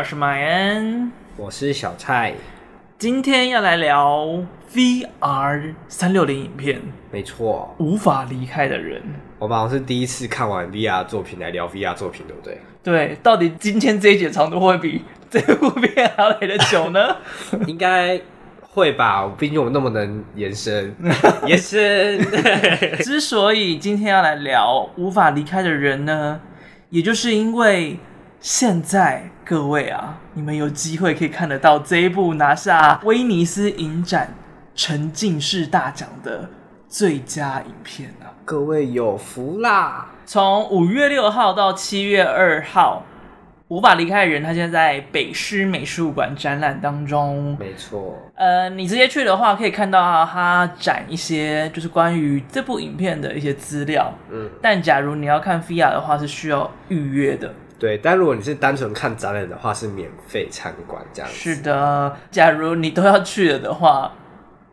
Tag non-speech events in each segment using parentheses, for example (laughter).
我是马恩，我是小蔡，今天要来聊 VR 三六零影片，没错，无法离开的人。我们好像是第一次看完 VR 作品来聊 VR 作品，对不对？对，到底今天这一节长度会比 (laughs) 这部片还要来得久呢？(laughs) 应该会吧，毕竟我们那么能延伸，(laughs) 延伸。之所以今天要来聊无法离开的人呢，也就是因为。现在各位啊，你们有机会可以看得到这一部拿下威尼斯影展沉浸式大奖的最佳影片啊！各位有福啦！从五月六号到七月二号，无法离开的人，他现在在北师美术馆展览当中。没错，呃，你直接去的话，可以看到他展一些就是关于这部影片的一些资料。嗯，但假如你要看 VR 的话，是需要预约的。对，但如果你是单纯看展览的话，是免费参观这样子。是的，假如你都要去了的话，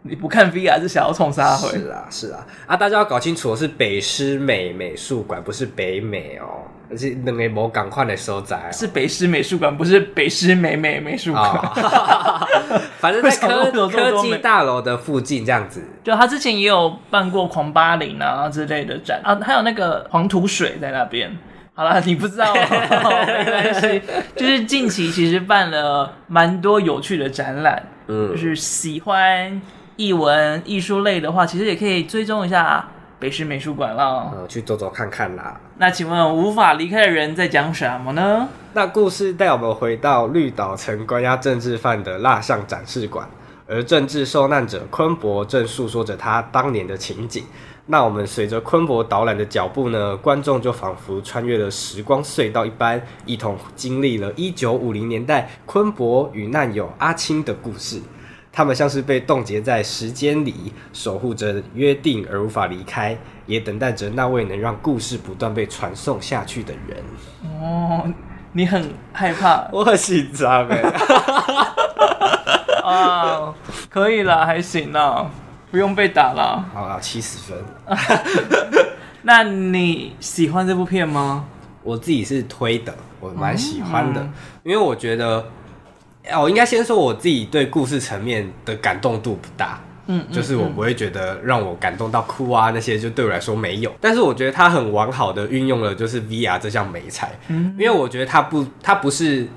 你不看 VR 还是想要冲啥回？是啊，是啊，啊！大家要搞清楚，是北师美美术馆，不是北美哦，而且两个无同款的所在。是北师美术馆，不是北师美美美术馆。哦、(laughs) 反正在科科技大楼的附近这样子。就他之前也有办过狂八零啊之类的展啊，还有那个黄土水在那边。好了，你不知道，(laughs) 没关系。就是近期其实办了蛮多有趣的展览，嗯，就是喜欢艺文艺术类的话，其实也可以追踪一下北师美术馆了，嗯，去走走看看啦。那请问无法离开的人在讲什么呢？那故事带我们回到绿岛曾关押政治犯的蜡像展示馆，而政治受难者昆博正诉说着他当年的情景。那我们随着昆博导览的脚步呢，观众就仿佛穿越了时光隧道一般，一同经历了一九五零年代昆博与难友阿青的故事。他们像是被冻结在时间里，守护着约定而无法离开，也等待着那位能让故事不断被传送下去的人。哦，你很害怕？我很紧张哎。啊，可以了，还行呢。不用被打了，好了，七十分。(laughs) 那你喜欢这部片吗？我自己是推的，我蛮喜欢的，嗯、因为我觉得，我应该先说我自己对故事层面的感动度不大，嗯，就是我不会觉得让我感动到哭啊那些，就对我来说没有。但是我觉得它很完好的运用了就是 VR 这项美材，嗯，因为我觉得它不，它不是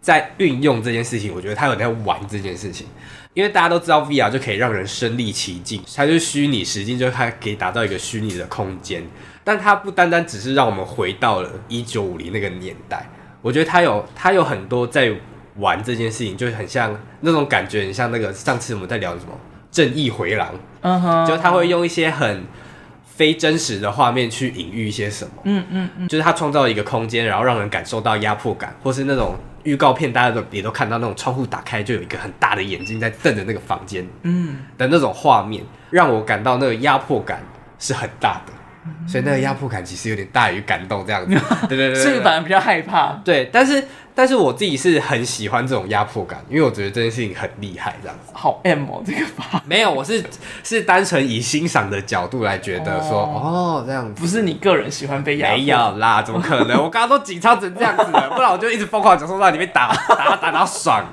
在运用这件事情，我觉得它有在玩这件事情。因为大家都知道 VR 就可以让人身历其境，它就是虚拟实境，就是它可以达到一个虚拟的空间。但它不单单只是让我们回到了一九五零那个年代，我觉得它有它有很多在玩这件事情，就很像那种感觉，很像那个上次我们在聊的什么《正义回廊》，嗯哼，就他会用一些很非真实的画面去隐喻一些什么，嗯嗯嗯，就是他创造一个空间，然后让人感受到压迫感，或是那种。预告片大家都也都看到那种窗户打开就有一个很大的眼睛在瞪着那个房间，嗯。的那种画面，让我感到那个压迫感是很大的，所以那个压迫感其实有点大于感动这样子，(laughs) 对对对，所以反而比较害怕，对，但是。但是我自己是很喜欢这种压迫感，因为我觉得这件事情很厉害，这样子。好 M 哦，这个吧？没有，我是是单纯以欣赏的角度来觉得说，哦，哦，这样子。不是你个人喜欢被压迫？没有啦，怎么可能？我刚刚都紧张成这样子了，(laughs) 不然我就一直疯狂讲说让你被打打打到爽。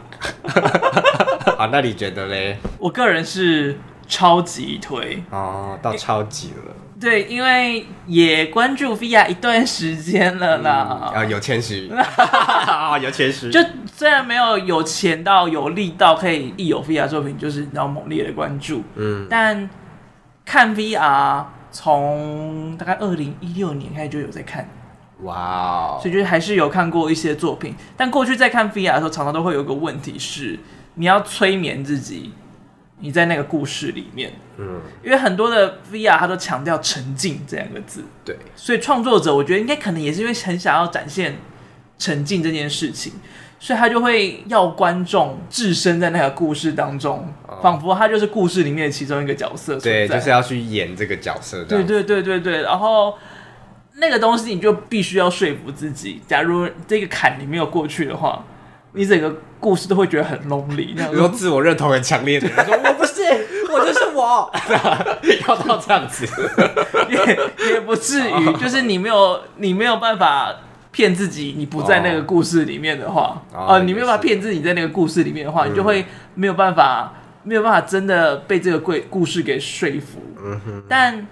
(laughs) 好，那你觉得嘞？我个人是超级推哦，到超级了。对，因为也关注 VR 一段时间了啦。嗯、啊，有谦虚，(laughs) (laughs) 有谦虚。就虽然没有有钱到有力到可以一有 VR 作品就是然后猛烈的关注，嗯，但看 VR 从大概二零一六年开始就有在看，哇 Wow，所以就是还是有看过一些作品。但过去在看 VR 的时候，常常都会有一个问题是，你要催眠自己。你在那个故事里面，嗯，因为很多的 VR 它都强调沉浸这两个字，对，所以创作者我觉得应该可能也是因为很想要展现沉浸这件事情，所以他就会要观众置身在那个故事当中，哦、仿佛他就是故事里面的其中一个角色，对，就是要去演这个角色，对对对对对，然后那个东西你就必须要说服自己，假如这个坎你没有过去的话。你整个故事都会觉得很 lonely，然后自我认同很强烈的人说：“ (laughs) 我不是，我就是我。(laughs) ”要到这样子，(laughs) 也也不至于，就是你没有你没有办法骗自己你不在那个故事里面的话，哦呃，你没有办法骗自己在那个故事里面的话，你就会没有办法没有办法真的被这个故故事给说服。嗯哼，但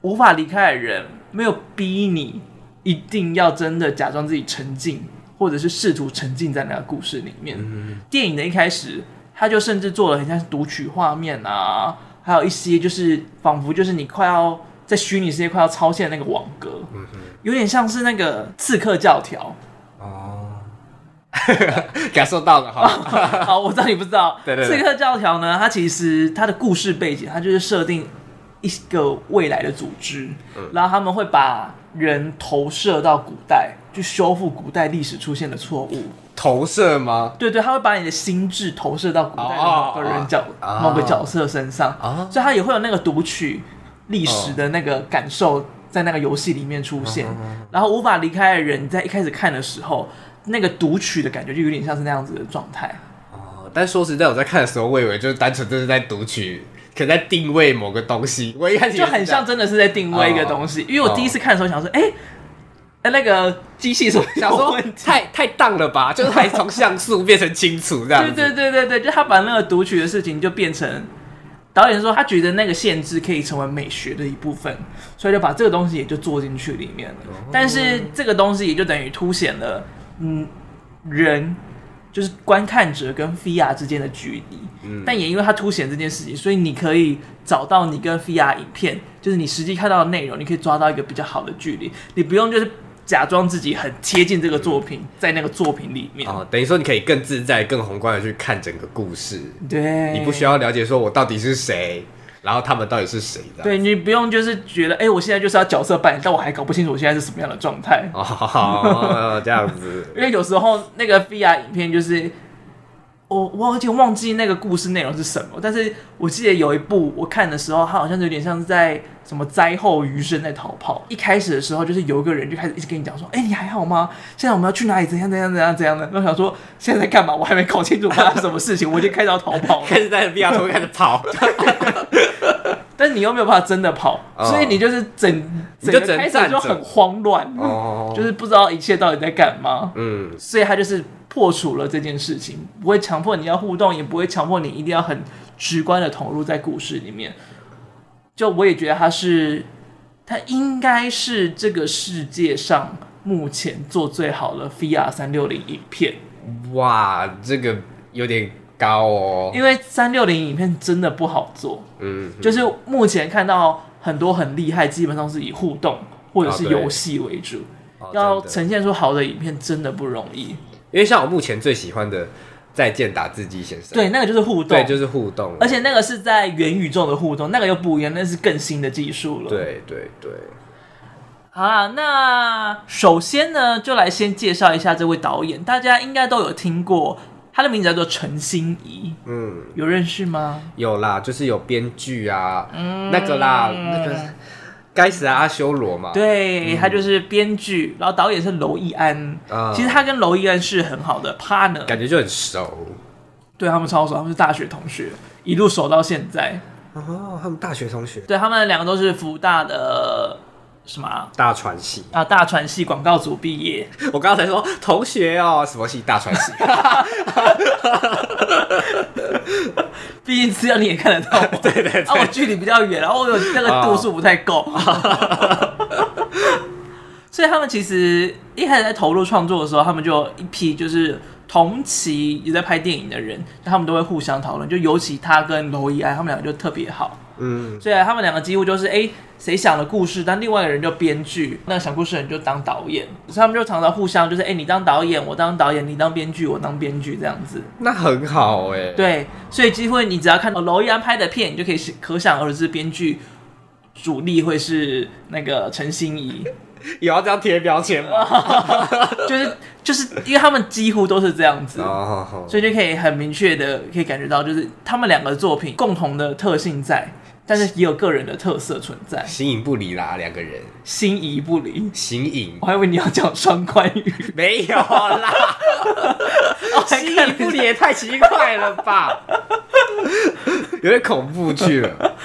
无法离开的人没有逼你一定要真的假装自己沉浸，或者是试图沉浸在那个故事里面。嗯电影的一开始，他就甚至做了很像是读取画面啊，还有一些就是仿佛就是你快要在虚拟世界快要超限那个网格，嗯有点像是那个刺客教条。哦，(laughs) 感受到了哈。(laughs) 好，我知道你不知道。(laughs) 对对对刺客教条呢，它其实它的故事背景，它就是设定一个未来的组织，嗯然后他们会把人投射到古代，去修复古代历史出现的错误。投射吗？对对，他会把你的心智投射到古代的某个人角、哦某个角色身上，哦所以他也会有那个读取历史的那个感受在那个游戏里面出现。然后无法离开的人，在一开始看的时候，那个读取的感觉就有点像是那样子的状态。哦，但说实在，我在看的时候，我以为就是单纯就是在读取，可能在定位某个东西。我一开始就很像真的是在定位一个东西，哦因为我第一次看的时候想说，哎、哎，那个机器 (laughs) 想说？太太荡了吧，(laughs) 就是还从像素变成清楚这样子。对对对对对，就他把那个读取的事情就变成导演说他觉得那个限制可以成为美学的一部分，所以就把这个东西也就做进去里面了。但是这个东西也就等于凸显了，嗯，人就是观看者跟 VR 之间的距离。嗯但也因为它凸显这件事情，所以你可以找到你跟 VR 影片，就是你实际看到的内容，你可以抓到一个比较好的距离，你不用就是假装自己很贴近这个作品，在那个作品里面。哦，等于说你可以更自在、更宏观的去看整个故事，对，你不需要了解说我到底是谁，然后他们到底是谁的。对你不用就是觉得，哎、我现在就是要角色扮演，但我还搞不清楚我现在是什么样的状态。哦，这样子。(laughs) 因为有时候那个 VR 影片就是，我我而且忘记那个故事内容是什么，但是我记得有一部我看的时候，它好像有点像是在什么灾后余生在逃跑。一开始的时候，就是有一个人就开始一直跟你讲说，哎、你还好吗？现在我们要去哪里？怎样怎样怎样怎样的？然后想说现在在干嘛？我还没搞清楚发生什么事情，我已经开始要逃跑了。开始在 VR 头开始跑，但是你又没有办法真的跑，哦所以你就是整整个开始就很慌乱，哦就是不知道一切到底在干嘛。嗯，所以他就是破除了这件事情，不会强迫你要互动，也不会强迫你一定要很直观的投入在故事里面。就我也觉得他是，他应该是这个世界上目前做最好的 VR 三六零影片，哇，这个有点高哦。因为三六零影片真的不好做，嗯，就是目前看到很多很厉害，基本上是以互动或者是游戏为主，哦要呈现出好的影片真的不容易。因为像我目前最喜欢的《再见打字机先生》，对，那个就是互动，对，就是互动，而且那个是在元宇宙的互动，那个又不一样，那是更新的技术了。，对对对，好啦，那首先呢，就来先介绍一下这位导演，大家应该都有听过，他的名字叫做陈心怡，嗯，有认识吗？有啦，就是有编剧啊，那个啦，那个该死的阿修罗嘛，对，他就是编剧，然后导演是娄艺安。啊。其实他跟娄艺安是很好的 partner，感觉就很熟。对他们超熟，他们是大学同学，一路熟到现在。哦，他们大学同学，对他们两个都是福大的什么啊？大传系，啊大传系广告组毕业。(laughs) 我刚才说同学哦，什么系？大传系，毕竟资料你也看得到。(laughs) 我，对对对。啊，我距离比较远，然后我有那个度数不太够，(laughs) 所以他们其实一开始在投入创作的时候，他们就一批就是同期也在拍电影的人，他们都会互相讨论，就尤其他跟罗伊安，他们两个就特别好，嗯，所以他们两个几乎就是哎谁想的故事，但另外一个人就编剧，那个想故事的人就当导演，所以他们就常常互相就是哎你当导演，我当导演，你当编剧，我当编剧这样子。那很好哎，，对，所以几乎你只要看到娄艺安拍的片，你就可以可想而知，编剧主力会是那个陈欣怡，(laughs) 有要这样贴标签吗？(laughs) 就是就是因为他们几乎都是这样子，哦，所以就可以很明确的可以感觉到，就是他们两个作品共同的特性在，但是也有个人的特色存在，形影不离啦，两个人。心仪不离。形影。我还以为你要讲双关语，没有啦，(laughs) 形影不离也太奇怪了吧，有点恐怖剧了。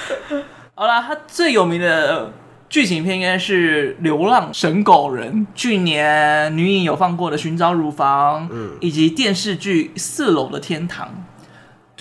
好啦，他最有名的剧情片应该是《流浪神狗人》，去年女影有放过的《寻找乳房》，嗯，以及电视剧《四楼的天堂》，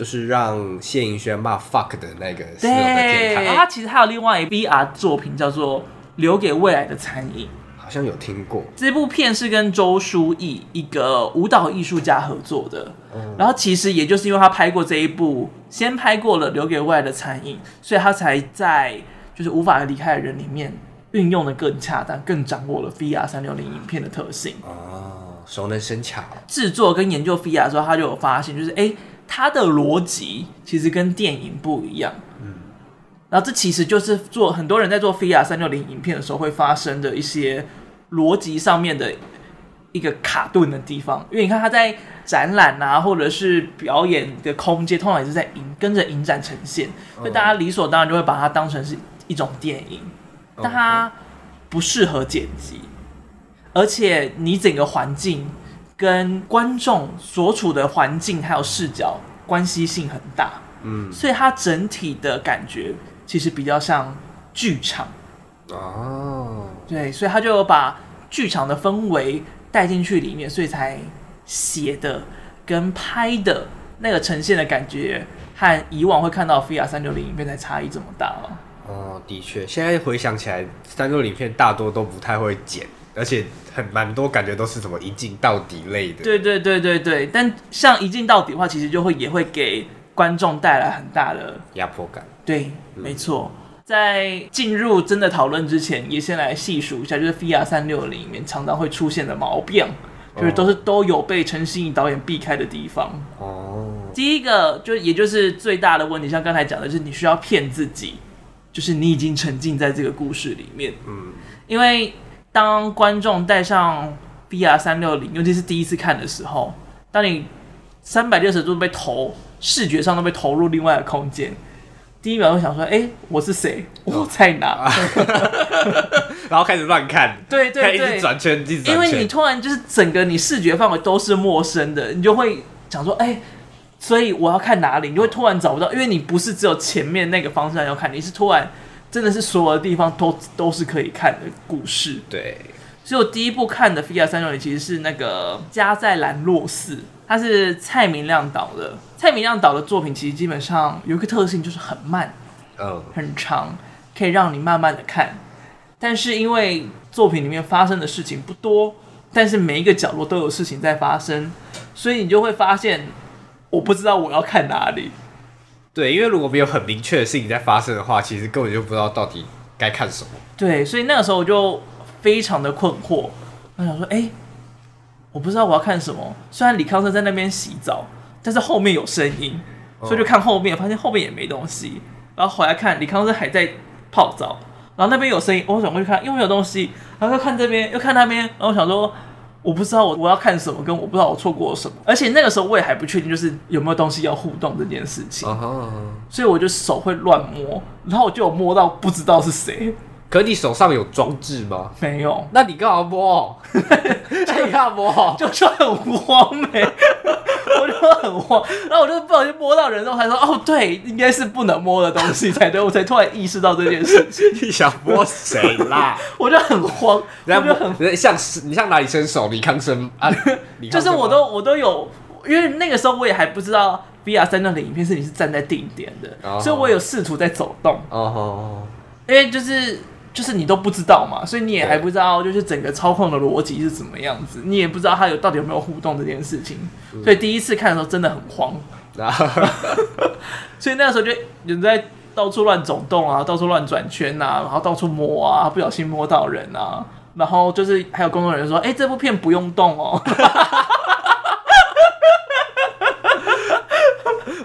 就是让谢盈萱骂 fuck 的那个《四楼的天堂》。他其实还有另外一部 VR 作品叫做《留给未来的残影》，好像有听过。这部片是跟周书毅一个舞蹈艺术家合作的，嗯，然后其实也就是因为他拍过这一部，先拍过了《留给未来的残影》，所以他才在。就是无法离开的人里面运用的更恰当，更掌握了 VR 三六零影片的特性哦，熟能生巧。制作跟研究 VR 的时候，他就有发现，就是哎，它的逻辑其实跟电影不一样。嗯，然后这其实就是做很多人在做 VR 三六零影片的时候会发生的一些逻辑上面的一个卡顿的地方。因为你看他在展览啊，或者是表演的空间，通常也是在影跟着影展呈现，所以大家理所当然就会把它当成是。一种电影，但它不适合剪辑，而且你整个环境跟观众所处的环境还有视角关系性很大，嗯，所以它整体的感觉其实比较像剧场。哦，对，所以他就把剧场的氛围带进去里面，所以才写的跟拍的那个呈现的感觉和以往会看到 VR 三六零影片的差异这么大了。哦，的确，现在回想起来，三六零片大多都不太会剪，而且很蛮多感觉都是什么一镜到底类的。对对对对对，但像一镜到底的话，其实就会也会给观众带来很大的压迫感。对，嗯、没错。在进入真的讨论之前，也先来细数一下，就是 VR 三六零里面常常会出现的毛病，就是都是都有被陈信义导演避开的地方。哦，第一个就也就是最大的问题，像刚才讲的，就是你需要骗自己。就是你已经沉浸在这个故事里面，嗯，因为当观众戴上 VR 三六零，尤其是第一次看的时候，当你三百六十度被投，视觉上都被投入另外的空间，第一秒就想说：“哎、欸，我是谁？我在哪？” (laughs) 然后开始乱看，对对对，一直转圈，一直因为你突然就是整个你视觉范围都是陌生的，你就会想说：“哎、欸。”所以我要看哪里，你会突然找不到，因为你不是只有前面那个方向要看，你是突然真的是所有的地方都都是可以看的故事。对，所以我第一部看的 VR 三六零其实是那个《家在兰洛寺》，它是蔡明亮导的。蔡明亮导的作品其实基本上有一个特性，就是很慢，嗯，很长，可以让你慢慢的看。但是因为作品里面发生的事情不多，但是每一个角落都有事情在发生，所以你就会发现。我不知道我要看哪里，对，因为如果没有很明确的事情在发生的话，其实根本就不知道到底该看什么。对，所以那个时候我就非常的困惑，我想说，哎、欸，我不知道我要看什么。虽然李康生在那边洗澡，但是后面有声音，所以就看后面，发现后面也没东西。然后回来看李康生还在泡澡，然后那边有声音，我转过去看，又没有东西，然后又看这边，又看那边，然后我想说。我不知道我我要看什么，跟我不知道我错过了什么，而且那个时候我也还不确定，就是有没有东西要互动这件事情，uh -huh, uh. 所以我就手会乱摸，然后我就有摸到不知道是谁。可你手上有装置吗？没有。那你干嘛摸？(laughs) 干嘛摸，就是很慌没。我就很慌，然后我就不小心摸到人之后，才说哦，对，应该是不能摸的东西才对，(laughs) 我才突然意识到这件事情。你想摸谁啦？我就很慌，然后就很 (laughs) 像你向哪里伸手？李康生啊，(laughs) 就是我都我都有，因为那个时候我也还不知道 VR 三六零影片是你是站在定点的，oh. 所以我有试图在走动哦，oh. 因为就是。就是你都不知道嘛，所以你也还不知道，就是整个操控的逻辑是怎么样子，你也不知道它有到底有没有互动这件事情，所以第一次看的时候真的很慌，(laughs) 所以那个时候就人在到处乱走动啊，到处乱转圈啊，然后到处摸啊，不小心摸到人啊，然后就是还有工作人员说，哎、欸，这部片不用动哦。(laughs)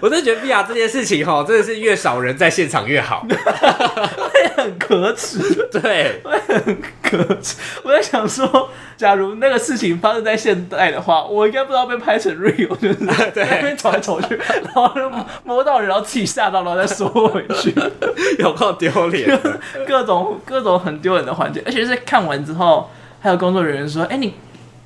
我真的觉得 VR 这件事情哈，真的是越少人在现场越好，(laughs) 会很可耻，对，会很可耻。我在想说，假如那个事情发生在现代的话，我应该不知道被拍成 real，就是 (laughs) 对，那边走来走去，然后就摸到人，然后自己吓到，然后再缩回去，(laughs) 有够丢脸，各种各种很丢人的环节，而且是看完之后，还有工作人员说，哎、欸，你。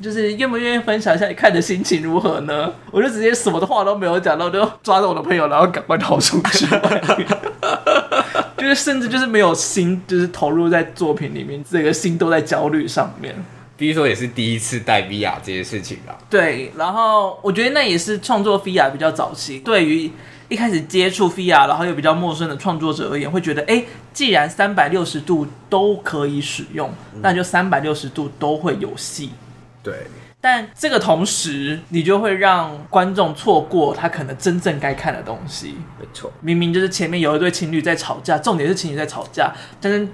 就是愿不愿意分享一下你看的心情如何呢？我就直接什么的话都没有讲，然后就抓着我的朋友，然后赶快逃出去。(laughs) 就是甚至就是没有心，就是投入在作品里面，这个心都在焦虑上面。比如说也是第一次带 VR 这件事情啊。对，然后我觉得那也是创作 VR 比较早期，对于一开始接触 VR 然后又比较陌生的创作者而言，会觉得，哎，既然三百六十度都可以使用，那就三百六十度都会有戏。对。但这个同时，你就会让观众错过他可能真正该看的东西。没错，明明就是前面有一对情侣在吵架，重点是情侣在吵架，但是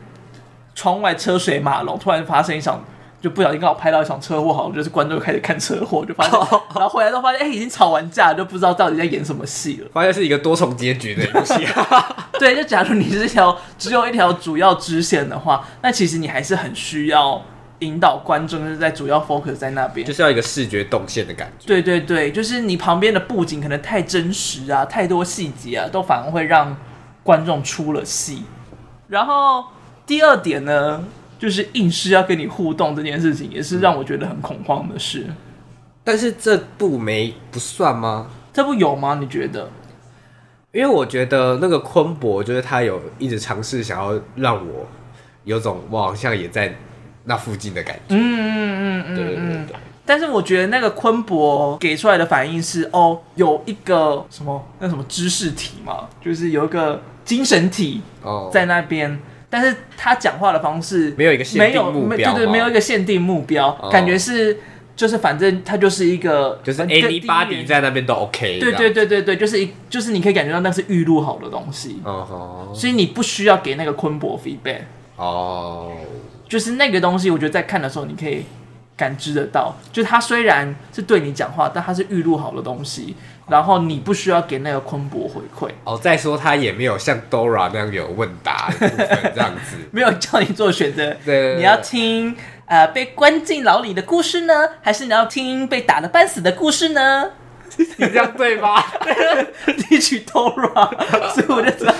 窗外车水马龙，突然发生一场，就不小心刚好拍到一场车祸，好像就是观众开始看车祸，就发现，然后回来之后发现，哎，已经吵完架，就不知道到底在演什么戏了。发现是一个多重结局的游戏。(laughs) 对，就假如你是一条只有一条主要支线的话，那其实你还是很需要。引导观众就是在主要 focus 在那边，就是要一个视觉动线的感觉。对对对，就是你旁边的布景可能太真实啊，太多细节啊，都反而会让观众出了戏。然后第二点呢，就是硬是要跟你互动这件事情，也是让我觉得很恐慌的事。但是这部没不算吗？这部有吗？你觉得？因为我觉得那个昆博就是他有一直尝试想要让我有种我好像也在。那附近的感觉，嗯嗯嗯对对对对。但是我觉得那个昆博给出来的反应是，哦，有一个什么那什么知识体嘛，就是有一个精神体哦在那边，哦、但是他讲话的方式没有一个限定目标，对对，没有一个限定目标，哦、感觉是就是反正他就是一个就是 anybody 在那边都 OK，对对对对对，就是一就是你可以感觉到那是预录好的东西，哦，所以你不需要给那个昆博 feedback，哦。就是那个东西，我觉得在看的时候，你可以感知得到。就是他虽然是对你讲话，但他是预录好的东西，然后你不需要给那个昆博回馈。哦，再说他也没有像 Dora 那样有问答的部分这样子，(laughs) 没有叫你做选择。对，对，对，你要听呃被关进牢里的故事呢，还是你要听被打的半死的故事呢？你这样对吗？你举 Dora，所以我就知道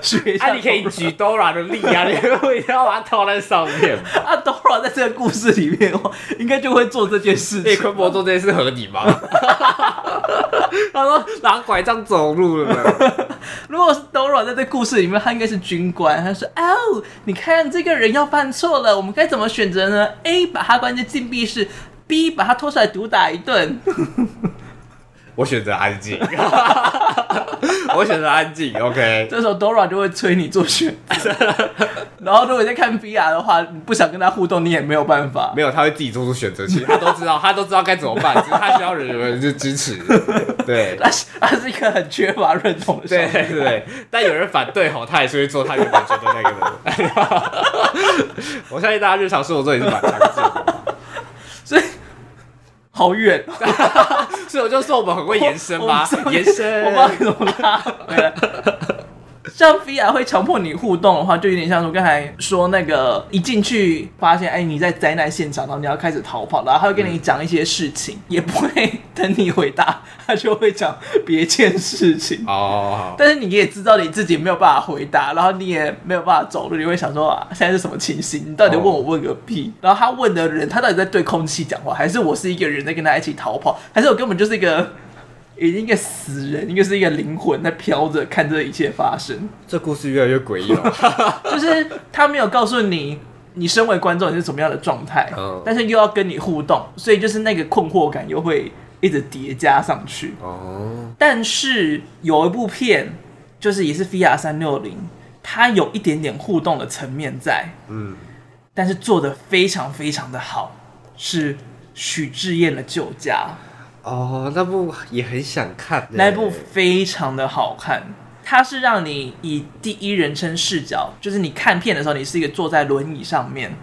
学一下。啊，你可以举 Dora 的力啊，你会一定要把它套在上面。(laughs) 啊，Dora 在这个故事里面应该就会做这件事情。被昆博做这件事合理吗？他说拿拐杖走路了呢。(laughs) 如果是 Dora 在这故事里面，他应该是军官。他说：“哦，你看这个人要犯错了，我们该怎么选择呢？A 把他关进禁闭室，B 把他拖出来毒打一顿。”我选择安静，我选择安静。(laughs) OK，(laughs) 这时候 Dora 就会催你做选择，(laughs) 然后如果你在看 VR 的话，你不想跟他互动，你也没有办法。没有，他会自己做出选择。其实他都知道，他都知道该怎么办，只是他需要人人就支持。对，他是他是一个很缺乏认同的。对对对，但有人反对吼，他也是会做他原本觉得那个人。我相信大家日常生活中也是蛮常见的。所以。好远，(laughs) 所以我就说我们很会延伸吧，(laughs) 延伸，我不知道怎么拉回来。像 VR 会强迫你互动的话，就有点像我刚才说那个，一进去发现哎你在灾难现场，然后你要开始逃跑，然后他会跟你讲一些事情，嗯、也不会等你回答，他就会讲别件事情哦。但是你也知道你自己没有办法回答，然后你也没有办法走路，你会想说啊，现在是什么情形？你到底问我问个屁？哦、然后他问的人，他到底在对空气讲话，还是我是一个人在跟他一起逃跑，还是我根本就是一个？已经一个死人，一个是一个灵魂在飘着看这一切发生。这故事越来越诡异了，(laughs) 就是他没有告诉你，你身为观众你是什么样的状态，嗯、但是又要跟你互动，所以就是那个困惑感又会一直叠加上去。哦，但是有一部片，就是也是 VR 三六零，它有一点点互动的层面在，嗯，但是做的非常非常的好，是许志燕的旧家。哦，那部也很想看。那部非常的好看，它是让你以第一人称视角，就是你看片的时候，你是一个坐在轮椅上面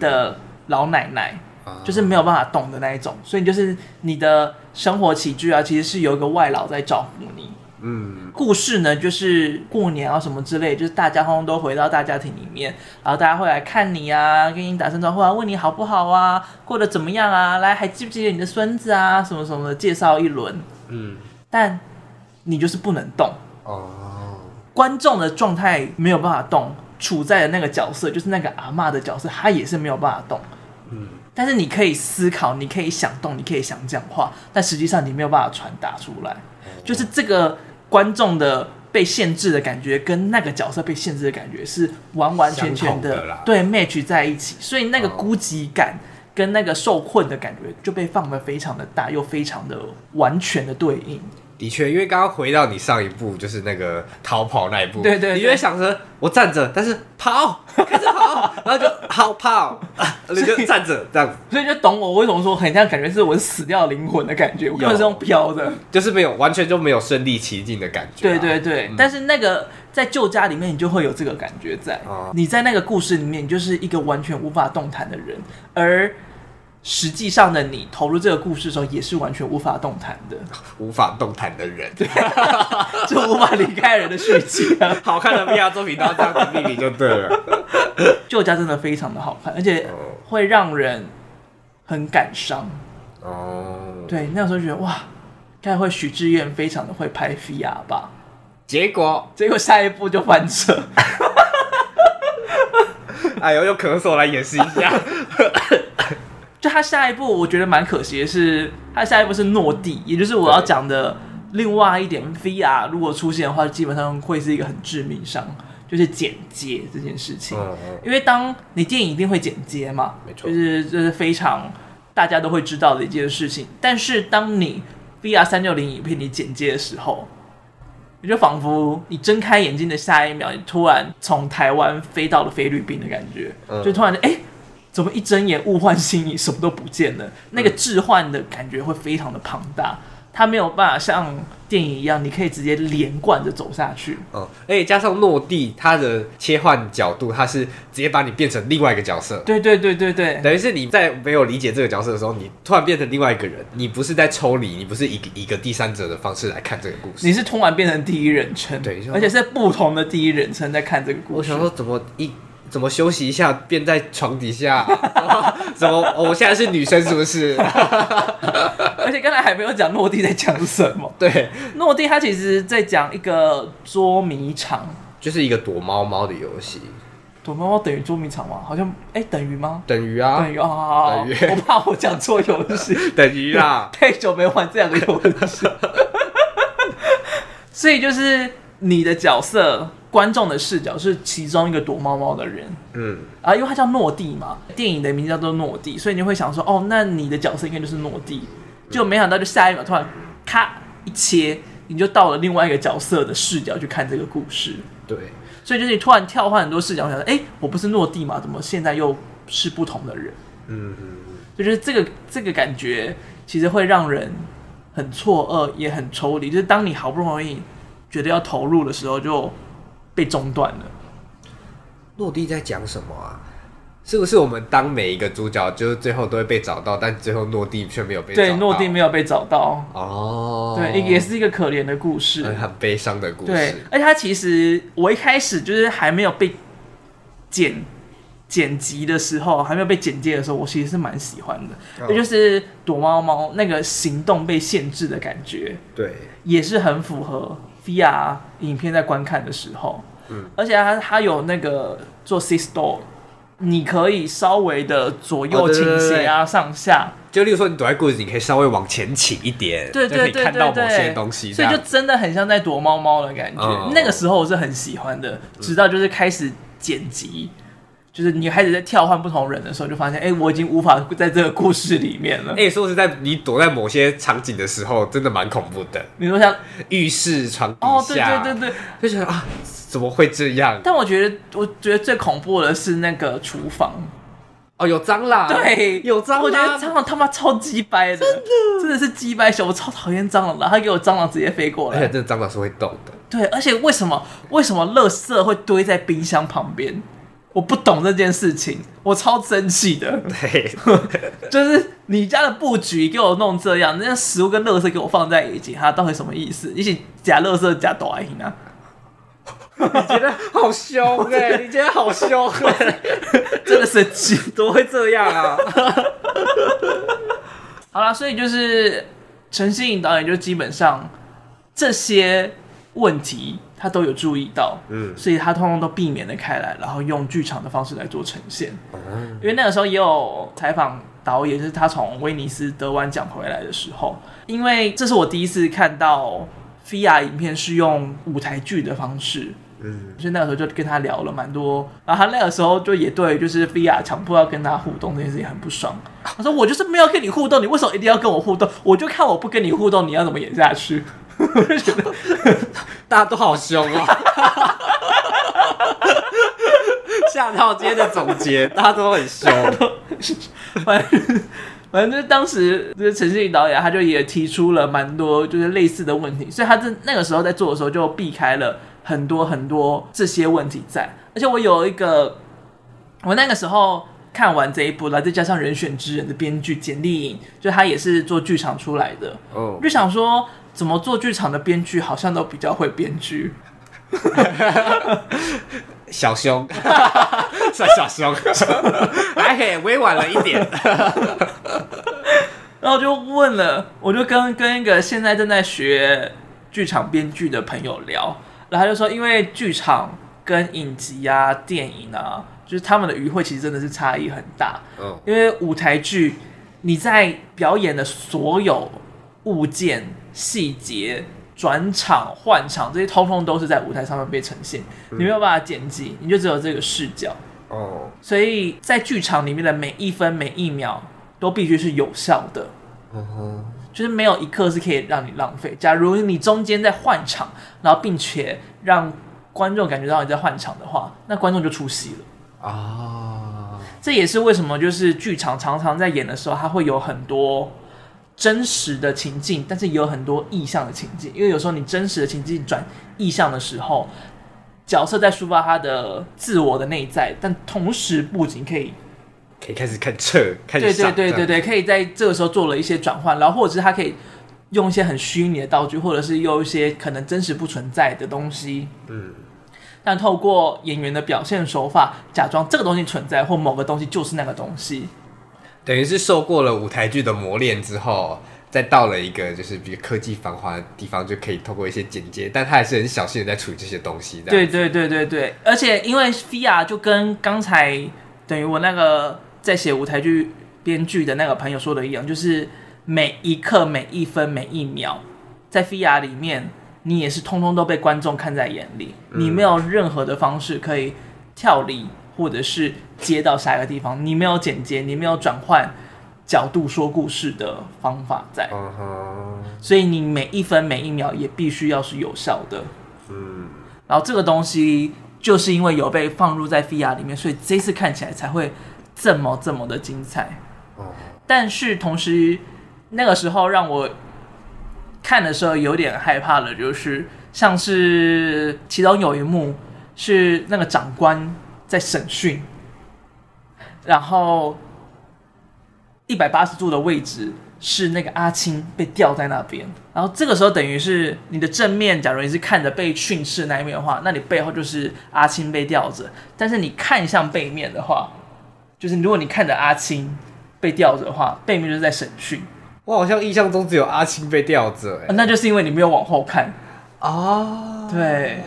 的老奶奶，嗯、就是没有办法动的那一种，所以就是你的生活起居啊，其实是有一个外劳在照顾你。嗯，故事呢，就是过年啊什么之类，就是大家通通都回到大家庭里面，然后大家会来看你啊，跟你打声招呼啊，问你好不好啊，过得怎么样啊，来还记不记得你的孙子啊，什么什么的，介绍一轮。嗯，但你就是不能动哦，观众的状态没有办法动，处在的那个角色就是那个阿妈的角色，他也是没有办法动。嗯，但是你可以思考，你可以想动，你可以想讲话，但实际上你没有办法传达出来，就是这个。观众的被限制的感觉跟那个角色被限制的感觉是完完全全的，的对 match 在一起，所以那个孤寂感跟那个受困的感觉就被放的非常的大，又非常的完全的对应。的确，因为刚刚回到你上一步，就是那个逃跑那一步，对对，对，你就会想着我站着，但是跑，(laughs) 开始跑，(laughs) 然后就好跑，(laughs) 你就站着这样，所以就懂我为什么说很像感觉是我是死掉灵魂的感觉，我根本是用飘的，就是没有完全就没有身临其境的感觉，啊。对对对，嗯、但是那个在旧家里面，你就会有这个感觉在，嗯、你在那个故事里面，你就是一个完全无法动弹的人，而。实际上的你投入这个故事的时候，也是完全无法动弹的，(laughs) 无法动弹的人，(laughs) 就无法离开人的世界。好看的 VR 作品都要这样子就对了。(laughs) 旧家真的非常的好看，而且会让人很感伤。哦，对，那时候觉得哇，该会许智彦非常的会拍 VR 吧？结果，结果下一步就翻车。哎呦，用咳嗽来演示一下。就他下一步，我觉得蛮可惜的是，他下一步是诺地，也就是我要讲的另外一点。VR 如果出现的话，基本上会是一个很致命伤，就是剪接这件事情。因为当你电影一定会剪接嘛，没错，就是这是非常大家都会知道的一件事情。但是当你 VR 三六零影片你剪接的时候，你就仿佛你睁开眼睛的下一秒，你突然从台湾飞到了菲律宾的感觉，就突然哎。欸怎么一睁眼物换星移，什么都不见了？那个置换的感觉会非常的庞大，它没有办法像电影一样，你可以直接连贯着走下去。嗯，而且加上落地，它的切换角度，它是直接把你变成另外一个角色。对对对对对，等于是你在没有理解这个角色的时候，你突然变成另外一个人，你不是在抽离，你不是以一个第三者的方式来看这个故事，你是突然变成第一人称，对，而且是不同的第一人称在看这个故事。我想说，怎么一？怎么休息一下，便在床底下？(laughs) 怎么？我现在是女生，是不是？(laughs) 而且刚才还没有讲诺蒂在讲什么。对，诺蒂他其实在讲一个捉迷藏，就是一个躲猫猫的游戏。躲猫猫等于捉迷藏吗？好像哎、欸，等于吗？等于啊，等于啊，等于。我怕我讲错游戏，(laughs) 等于啦。太久没玩这两个游戏，所以就是你的角色。观众的视角是其中一个躲猫猫的人，嗯。啊，因为他叫诺蒂嘛，电影的名字叫做诺蒂，所以你会想说，哦，那你的角色应该就是诺蒂，就没想到就下一秒突然咔一切，你就到了另外一个角色的视角去看这个故事，对，所以就是你突然跳换很多视角，我想说，哎，我不是诺蒂嘛，怎么现在又是不同的人？嗯嗯，就是这个这个感觉其实会让人很错愕，也很抽离，就是当你好不容易觉得要投入的时候，就被中断了。诺蒂在讲什么啊？是不是我们当每一个主角，就是最后都会被找到，但最后诺蒂却没有被找到？对，诺蒂没有被找到。哦，对，也是一个可怜的故事，很悲伤的故事。对，而且他其实我一开始就是还没有被剪剪辑的时候，还没有被剪接的时候，我其实是蛮喜欢的。那、哦、就是躲猫猫那个行动被限制的感觉，对，也是很符合。VR 影片在观看的时候，嗯，而且它它有那个做 Sit Stop，你可以稍微的左右倾斜啊，上下。就例如说，你躲在柜子，你可以稍微往前倾一点，对对对对对，就可以看到某些东西，所以就真的很像在躲猫猫的感觉。嗯、那个时候我是很喜欢的，直到就是开始剪辑。就是你开始在跳换不同人的时候，就发现，哎、欸，我已经无法在这个故事里面了。哎、欸，说实在，你躲在某些场景的时候，真的蛮恐怖的。比如像浴室床底下，哦，对对对对，就觉得啊，怎么会这样？但我觉得，我觉得最恐怖的是那个厨房。哦，有蟑螂，对，有蟑螂。我觉得蟑螂他妈超鸡掰的，真的，真的是鸡掰小，我超讨厌蟑螂的。他给我蟑螂直接飞过来，而且这个蟑螂是会动的。对，而且为什么为什么垃圾会堆在冰箱旁边？我不懂这件事情，我超生气的。对，(laughs) 就是你家的布局给我弄这样，那些食物跟垃圾给我放在一起，它到底什么意思？一起夹垃圾夹多爱心啊？你觉得好凶哎、欸？(laughs) 你觉得好凶？(laughs) 真的生气，怎么会这样啊？好了，所以就是陈信颖导演就基本上这些问题。他都有注意到，嗯，所以他通通都避免了开来，然后用剧场的方式来做呈现。嗯，因为那个时候也有采访导演，就是他从威尼斯得完奖回来的时候，因为这是我第一次看到 VR 影片是用舞台剧的方式。嗯，所以那个时候就跟他聊了蛮多，然后他那个时候就也对，就是 VR 强迫要跟他互动这件事情很不爽。他说：“我就是没有跟你互动，你为什么一定要跟我互动？我就看我不跟你互动，你要怎么演下去？”我就觉得大家都好凶啊！(laughs) 下套今天的总结，大家都很凶。反正反正就是当时就是陈信导演，他就也提出了蛮多就是类似的问题，所以他在那个时候在做的时候就避开了。很多很多这些问题在，而且我有一个，我那个时候看完这一部，来再加上《人选之人》的编剧简莉颖，就他也是做剧场出来的，哦，就想说怎么做剧场的编剧好像都比较会编剧，小熊，算 (laughs) 小熊，还可以委婉了一点，(laughs) 然后就问了，我就跟跟一个现在正在学剧场编剧的朋友聊。然后他就说，因为剧场跟影集啊、电影啊，就是他们的语汇其实真的是差异很大。嗯，因为舞台剧你在表演的所有物件、细节、转场、换场这些，通通都是在舞台上面被呈现，你没有办法剪辑，你就只有这个视角。哦，所以在剧场里面的每一分每一秒都必须是有效的。嗯哼。就是没有一刻是可以让你浪费。假如你中间在换场，然后并且让观众感觉到你在换场的话，那观众就出戏了啊。这也是为什么就是剧场常常在演的时候，它会有很多真实的情境，但是也有很多意象的情境。因为有时候你真实的情境转意象的时候，角色在抒发他的自我的内在，但同时不仅可以。可以开始看撤，开始对对对对对，可以在这个时候做了一些转换，然后或者是他可以用一些很虚拟的道具，或者是用一些可能真实不存在的东西，嗯，但透过演员的表现手法，假装这个东西存在，或某个东西就是那个东西，等于是受过了舞台剧的磨练之后，再到了一个就是比较科技繁华的地方，就可以透过一些剪接，但他还是很小心的在处理这些东西。对对对对对，而且因为 VR 就跟刚才等于我那个。在写舞台剧编剧的那个朋友说的一样，就是每一刻、每一分、每一秒，在 VR 里面，你也是通通都被观众看在眼里，你没有任何的方式可以跳离，或者是接到下一个地方，你没有剪接，你没有转换角度说故事的方法在，所以你每一分每一秒也必须要是有效的。嗯，然后这个东西就是因为有被放入在 VR 里面，所以这次看起来才会。这么这么的精彩，但是同时那个时候让我看的时候有点害怕的，就是像是其中有一幕是那个长官在审讯，然后一百八十度的位置是那个阿青被吊在那边，然后这个时候等于是你的正面，假如你是看着被训斥那一面的话，那你背后就是阿青被吊着，但是你看向背面的话。就是如果你看着阿青被吊着的话，背面就是在审讯。我好像印象中只有阿青被吊着，欸，那就是因为你没有往后看哦。对，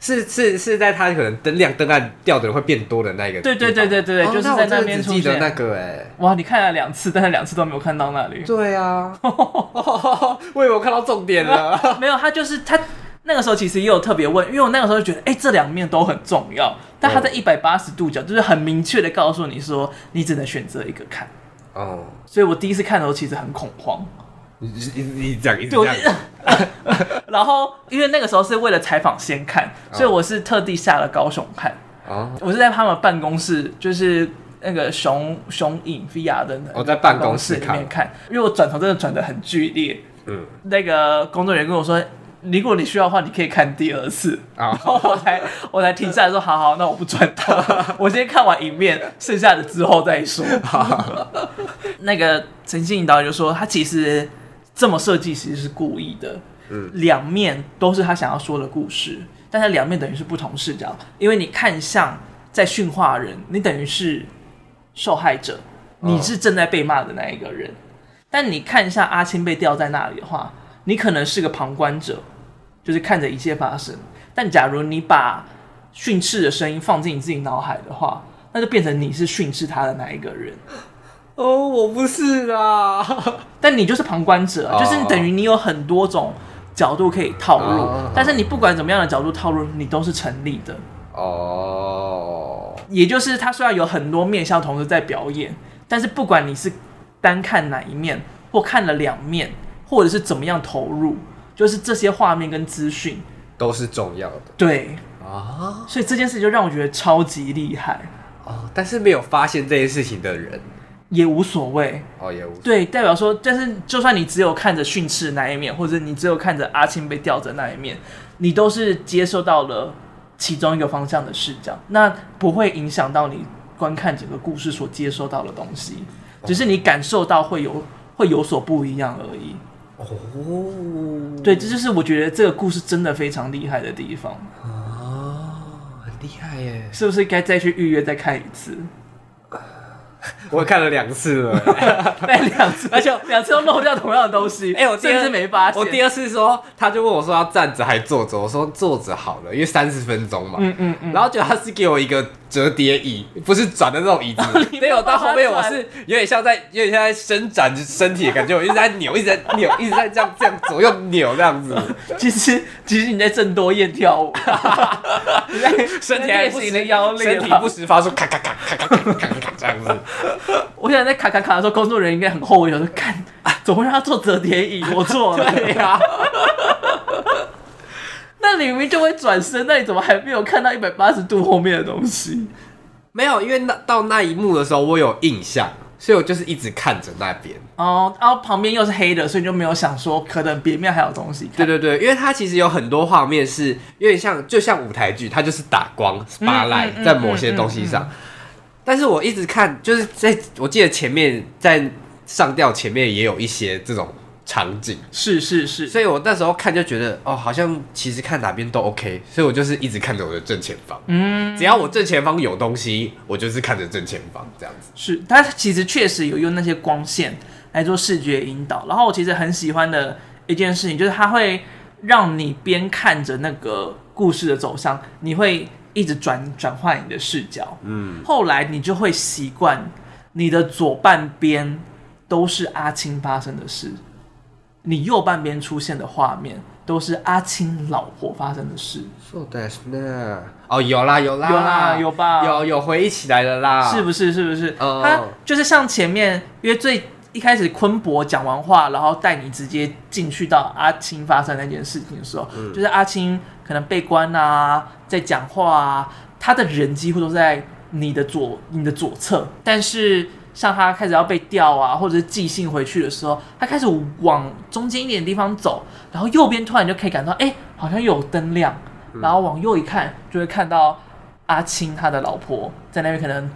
是是是在他可能灯亮灯暗掉的人会变多的那个。对对对对对，就是在那边记得那个哎，欸。哇，你看了两次，但是两次都没有看到那里。对啊，(laughs) (laughs) 我以为我看到重点了。没有，他就是他。那个时候其实也有特别问，因为我那个时候就觉得，哎、欸，这两面都很重要，但他在一百八十度角，就是很明确的告诉你说，你只能选择一个看。哦，所以我第一次看的时候其实很恐慌。你你你讲一讲。(laughs) 然后因为那个时候是为了采访先看，所以我是特地下了高雄看。哦。我是在他们办公室，就是那个熊熊影 VR 的那，我在办公室里面看，因为我转头真的转的很剧烈。嗯。那个工作人员跟我说。如果你需要的话，你可以看第二次。(laughs) 然后我才我才停下来说：“好好，那我不转头，(laughs) 我先看完影面，剩下的之后再说。”那个陈信颖导演就说：“他其实这么设计，其实是故意的。嗯，两面都是他想要说的故事，但是两面等于是不同视角，因为你看向在训话人，你等于是受害者，你是正在被骂的那一个人；但你看一下阿青被吊在那里的话。”你可能是个旁观者，就是看着一切发生。但假如你把训斥的声音放进你自己脑海的话，那就变成你是训斥他的那一个人。哦，我不是啊，(laughs) 但你就是旁观者，就是等于你有很多种角度可以套入，哦、但是你不管怎么样的角度套路，你都是成立的。哦，也就是他虽然有很多面向同时在表演，但是不管你是单看哪一面，或看了两面，或者是怎么样投入，就是这些画面跟资讯都是重要的。对。啊，哦、所以这件事就让我觉得超级厉害。哦，但是没有发现这件事情的人也无所谓。哦，也无所谓。对，代表说，但是就算你只有看着训斥那一面，或者你只有看着阿青被吊着那一面，你都是接受到了其中一个方向的视角，那不会影响到你观看整个故事所接收到的东西，只是你感受到会有会有所不一样而已。哦，对，这就是我觉得这个故事真的非常厉害的地方。哦，很厉害耶！是不是该再去预约再看一次？(laughs) 我看了两次了，(laughs) 对，两次，而且两次都漏掉同样的东西。(laughs) 哎、欸，我第二次没发现。我第二次说，他就问我说要站着还坐着，我说坐着好了，因为三十分钟嘛。嗯嗯嗯。然后就他是给我一个折叠椅，不是转的那种椅子。没有，到后面我是有点像在有点像在伸展身体的感觉，我一直在扭，一直在扭，一直在这样这样左右扭这样子。其实其实你在郑多燕跳舞，你在身体还不时的腰力，身体不时发出咔咔咔咔咔咔咔咔这样子。(laughs) 我想在在卡卡卡的时候，工作人员应该很后悔，我说看，怎么会让他坐折叠椅？我坐了。对呀、啊。(laughs) 那你明明就会转身，那你怎么还没有看到一百八十度后面的东西？没有，因为那到那一幕的时候，我有印象，所以我就是一直看着那边。哦，然后旁边又是黑的，所以就没有想说可能别面还有东西看。对对对，因为它其实有很多画面是有点像，就像舞台剧，它就是打光 spotlight 在某些东西上。但是我一直看，就是在我记得前面在上吊前面也有一些这种场景，是是是，所以我那时候看就觉得哦，好像其实看哪边都 OK，所以我就是一直看着我的正前方，嗯，只要我正前方有东西，我就是看着正前方这样子。是，它其实确实有用那些光线来做视觉引导，然后我其实很喜欢的一件事情就是它会让你边看着那个故事的走向，你会。一直转转换你的视角，嗯，后来你就会习惯，你的左半边都是阿青发生的事，你右半边出现的画面都是阿青老婆发生的事。So that's that. 哦，有啦有啦有啦有吧，有有回忆起来了啦，是不是？是不是？嗯，他就是像前面，因为最一开始坤博讲完话，然后带你直接进去到阿青发生那件事情的时候，嗯，就是阿青。可能被关啊，在讲话啊，他的人几乎都在你的左你的左侧。但是像他开始要被调啊，或者是寄信回去的时候，他开始往中间一点的地方走，然后右边突然就可以感到，哎、欸，好像又有灯亮，然后往右一看，就会看到阿青他的老婆在那边，可能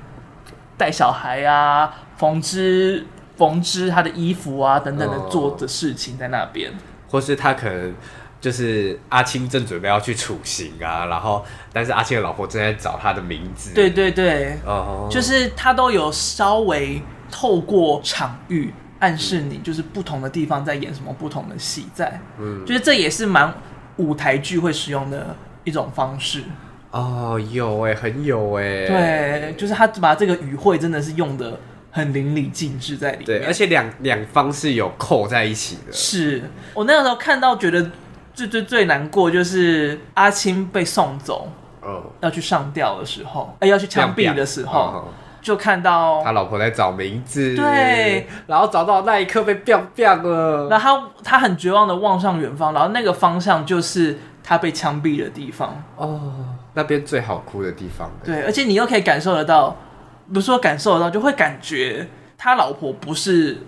带小孩啊，缝织缝制他的衣服啊等等的做的事情在那边，或是他可能。就是阿青正准备要去处刑啊，然后但是阿青的老婆正在找他的名字。对对对，哦，就是他都有稍微透过场域暗示你，就是不同的地方在演什么不同的戏在。嗯，就是这也是蛮舞台剧会使用的一种方式。哦，有哎，很有哎。对，就是他把这个语汇真的是用得很淋漓尽致在里面。对，而且两两方是有扣在一起的。是我那个时候看到觉得。最最最难过就是阿青被送走，哦，要去上吊的时候，哎，要去枪毙的时候，就看到他老婆在找名字，对，然后找到那一刻被毙毙了，然后他很绝望的望向远方，然后那个方向就是他被枪毙的地方，哦，那边最好哭的地方，对，而且你又可以感受得到，不是说感受得到，就会感觉他老婆不是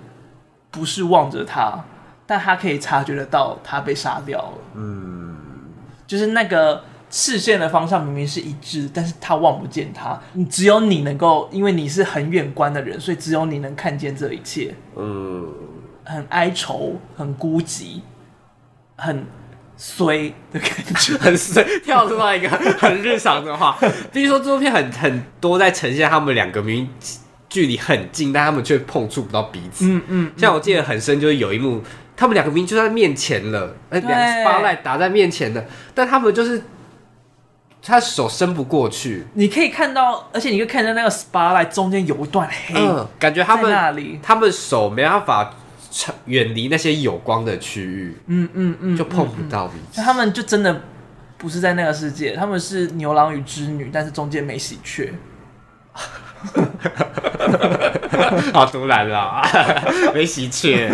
不是望着他。但他可以察觉得到他被杀掉了，嗯，就是那个视线的方向明明是一致，但是他望不见他，你只有你能够，因为你是很远观的人，所以只有你能看见这一切，嗯，很哀愁，很孤寂，很衰的感觉，很衰。(laughs) 跳出来一个很日常的话，(laughs) 比如说这部片很很多在呈现他们两个明明距离很近，但他们却碰触不到彼此，嗯嗯，像我记得很深，就是有一幕。他们两个明明就在面前了，哎，两个 spotlight 打在面前的，但他们就是他手伸不过去。你可以看到，而且你可以看到那个 spotlight 中间有一段黑，嗯，感觉他们那里他们手没办法远离那些有光的区域，嗯嗯嗯，就碰不到彼此。他们就真的不是在那个世界，他们是牛郎与织女，但是中间没喜鹊。(laughs) 好突然了，(laughs) 没喜鹊。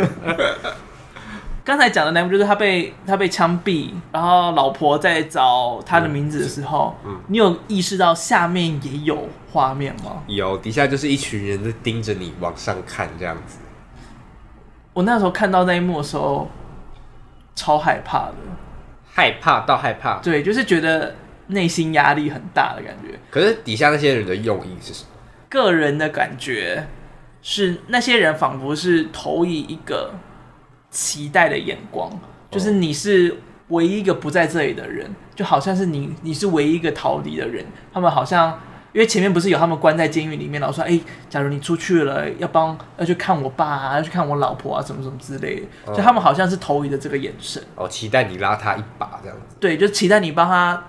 刚才讲的那幕就是他被他被枪毙，然后老婆在找他的名字的时候，嗯，你有意识到下面也有画面吗？有，底下就是一群人在盯着你往上看这样子。我那时候看到那一幕的时候，超害怕的，害怕到害怕，对，就是觉得内心压力很大的感觉。可是底下那些人的用意是什么？个人的感觉是，那些人仿佛是投以一个。期待的眼光，就是你是唯一一个不在这里的人，就好像是你，你是唯一一个逃离的人。他们好像，因为前面不是有他们关在监狱里面，然后说，哎、欸，假如你出去了，要帮要去看我爸啊，要去看我老婆啊，什么什么之类的。就他们好像是投予的这个眼神，哦，期待你拉他一把这样子。对，就期待你帮他，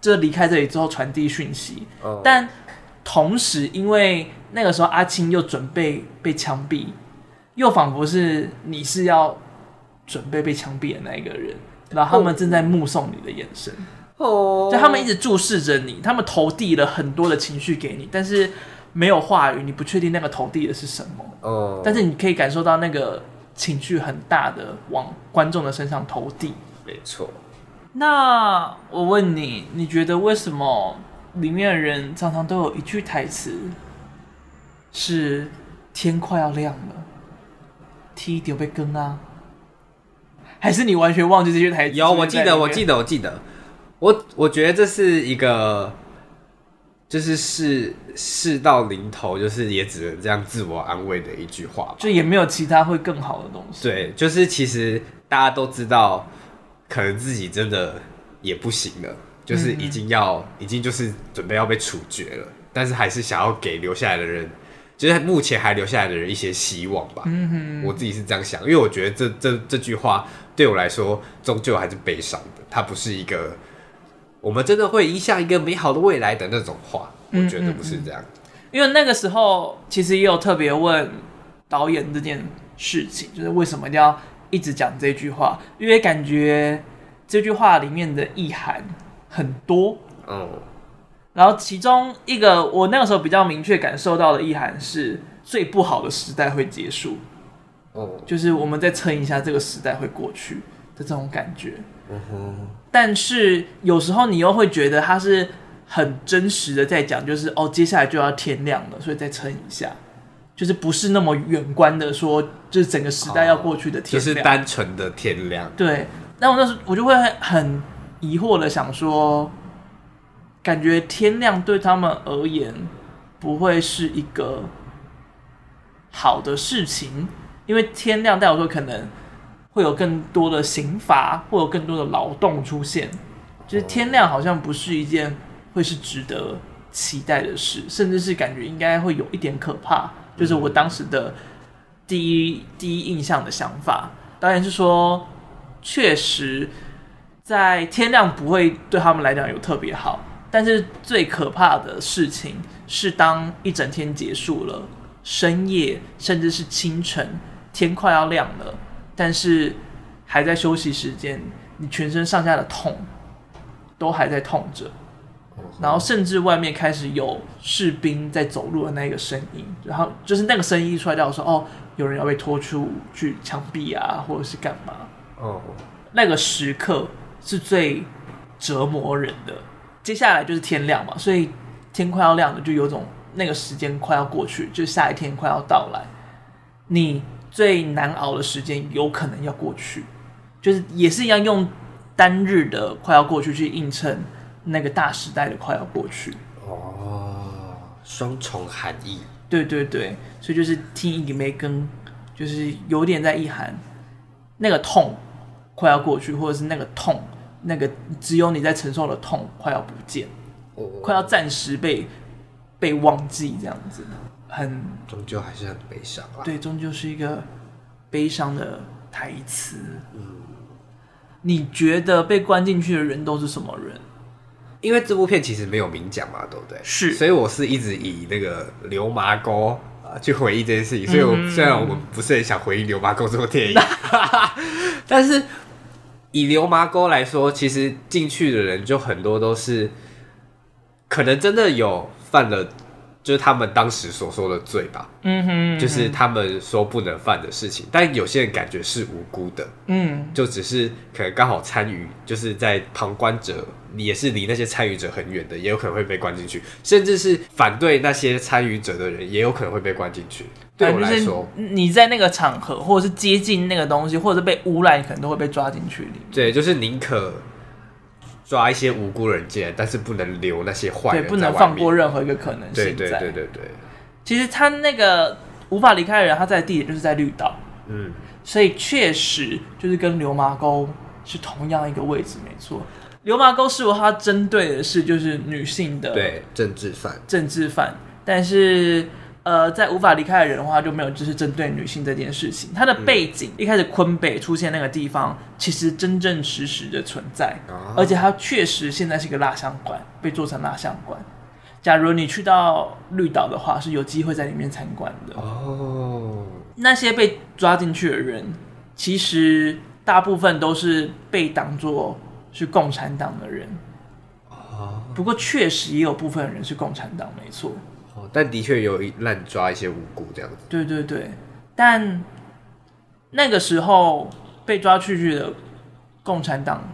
就离开这里之后传递讯息。但同时，因为那个时候阿青又准备被枪毙，又仿佛是你是要。准备被枪毙的那一个人，然后他们正在目送你的眼神，哦，就他们一直注视着你，他们投递了很多的情绪给你，但是没有话语，你不确定那个投递的是什么，哦，但是你可以感受到那个情绪很大的往观众的身上投递，没错。那我问你，你觉得为什么里面的人常常都有一句台词是“天快要亮了，天就要光啊”？还是你完全忘记这句台词？有，我记得，我记得，我记得。我我觉得这是一个，就是事事到临头，就是也只能这样自我安慰的一句话，就也没有其他会更好的东西。对，就是其实大家都知道，可能自己真的也不行了，就是已经要，嗯、已经就是准备要被处决了，但是还是想要给留下来的人。就是目前还留下来的人一些希望吧，嗯哼，我自己是这样想，因为我觉得这这这句话对我来说终究还是悲伤的，它不是一个我们真的会一下一个美好的未来的那种话，我觉得不是这样。因为那个时候其实也有特别问导演这件事情，就是为什么要一直讲这句话？因为感觉这句话里面的意涵很多，嗯。然后其中一个我那个时候比较明确感受到的意涵是最不好的时代会结束，哦，就是我们再撑一下，这个时代会过去的这种感觉。嗯哼。但是有时候你又会觉得他是很真实的在讲，就是哦，接下来就要天亮了，所以再撑一下，就是不是那么远观的说，就是整个时代要过去的天亮，就是单纯的天亮。对。那我那时我就会很疑惑的想说。感觉天亮对他们而言不会是一个好的事情，因为天亮代表说可能会有更多的刑罚，会有更多的劳动出现。就是天亮好像不是一件会是值得期待的事，甚至是感觉应该会有一点可怕。就是我当时的第一第一印象的想法。导演是说，确实在天亮不会对他们来讲有特别好。但是最可怕的事情是，当一整天结束了，深夜甚至是清晨，天快要亮了，但是还在休息时间，你全身上下的痛都还在痛着，然后甚至外面开始有士兵在走路的那个声音，然后就是那个声音一出来，叫我说：“哦，有人要被拖出去枪毙啊，或者是干嘛？”哦，那个时刻是最折磨人的。接下来就是天亮嘛，所以天快要亮了，就有种那个时间快要过去，就下一天快要到来，你最难熬的时间有可能要过去，就是也是一样用单日的快要过去去映衬那个大时代的快要过去。哦，双重含义。对对对，所以就是听一点没更，就是有点在意涵那个痛快要过去，或者是那个痛。那个只有你在承受的痛快要不见，快要暂时被被忘记，这样子，很终究还是很悲伤啊。对，终究是一个悲伤的台词。嗯，你觉得被关进去的人都是什么人？因为这部片其实没有明讲嘛，对不对？是，所以我是一直以那个流麻沟去回忆这件事情。所以我，我虽然我们不是很想回忆流麻沟这部电影，(laughs) 但是以流麻沟来说，其实进去的人就很多都是可能真的有犯了。就是他们当时所说的罪吧，嗯哼，嗯哼，就是他们说不能犯的事情，但有些人感觉是无辜的，嗯，就只是可能刚好参与，就是在旁观者也是离那些参与者很远的，也有可能会被关进去，甚至是反对那些参与者的人，也有可能会被关进去。对我来说，你在那个场合，或者是接近那个东西，或者是被污染，可能都会被抓进去里。对，就是宁可。抓一些无辜人进来，但是不能留那些坏人，对，不能放过任何一个可能性。对对对对对。其实他那个无法离开的人，他在地点就是在绿岛，嗯，所以确实就是跟流麻沟是同样一个位置，没错。流麻沟事务它针对的是就是女性的对政治犯，政治犯，但是。呃，在无法离开的人的话，就没有就是针对女性这件事情。它的背景、嗯、一开始昆北出现那个地方，其实真正实实的存在，啊、而且它确实现在是一个蜡像馆，被做成蜡像馆。假如你去到绿岛的话，是有机会在里面参观的。哦，那些被抓进去的人，其实大部分都是被当作是共产党的人。啊，不过确实也有部分人是共产党，没错。但的确有乱抓一些无辜这样子。对对对，但那个时候被抓出去的共产党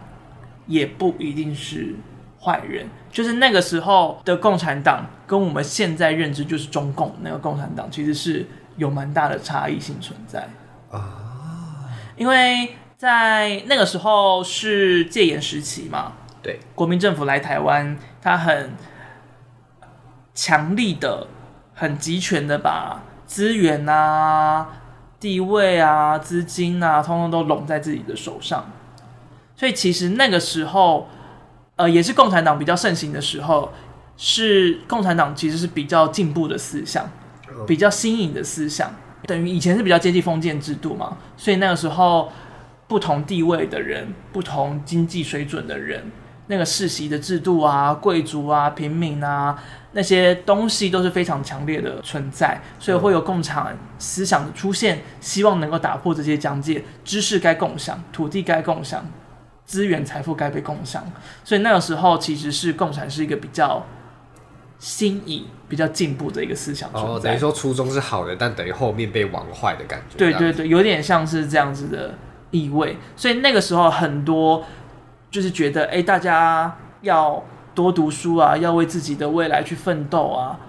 也不一定是坏人，就是那个时候的共产党跟我们现在认知就是中共那个共产党其实是有蛮大的差异性存在啊，因为在那个时候是戒严时期嘛，对，国民政府来台湾，他很。强力的、很集权的把资源啊、地位啊、资金啊，通通都拢在自己的手上。所以其实那个时候，呃，也是共产党比较盛行的时候，是共产党其实是比较进步的思想，比较新颖的思想。等于以前是比较阶级封建制度嘛，所以那个时候不同地位的人、不同经济水准的人，那个世袭的制度啊、贵族啊、平民啊。那些东西都是非常强烈的存在，所以会有共产思想的出现，希望能够打破这些疆界，知识该共享，土地该共享，资源财富该被共享。所以那个时候其实是共产是一个比较新颖、比较进步的一个思想。哦，等于说初衷是好的，但等于后面被玩坏的感觉。对对对，有点像是这样子的意味。所以那个时候很多就是觉得，哎，大家要。多读书啊，要为自己的未来去奋斗啊！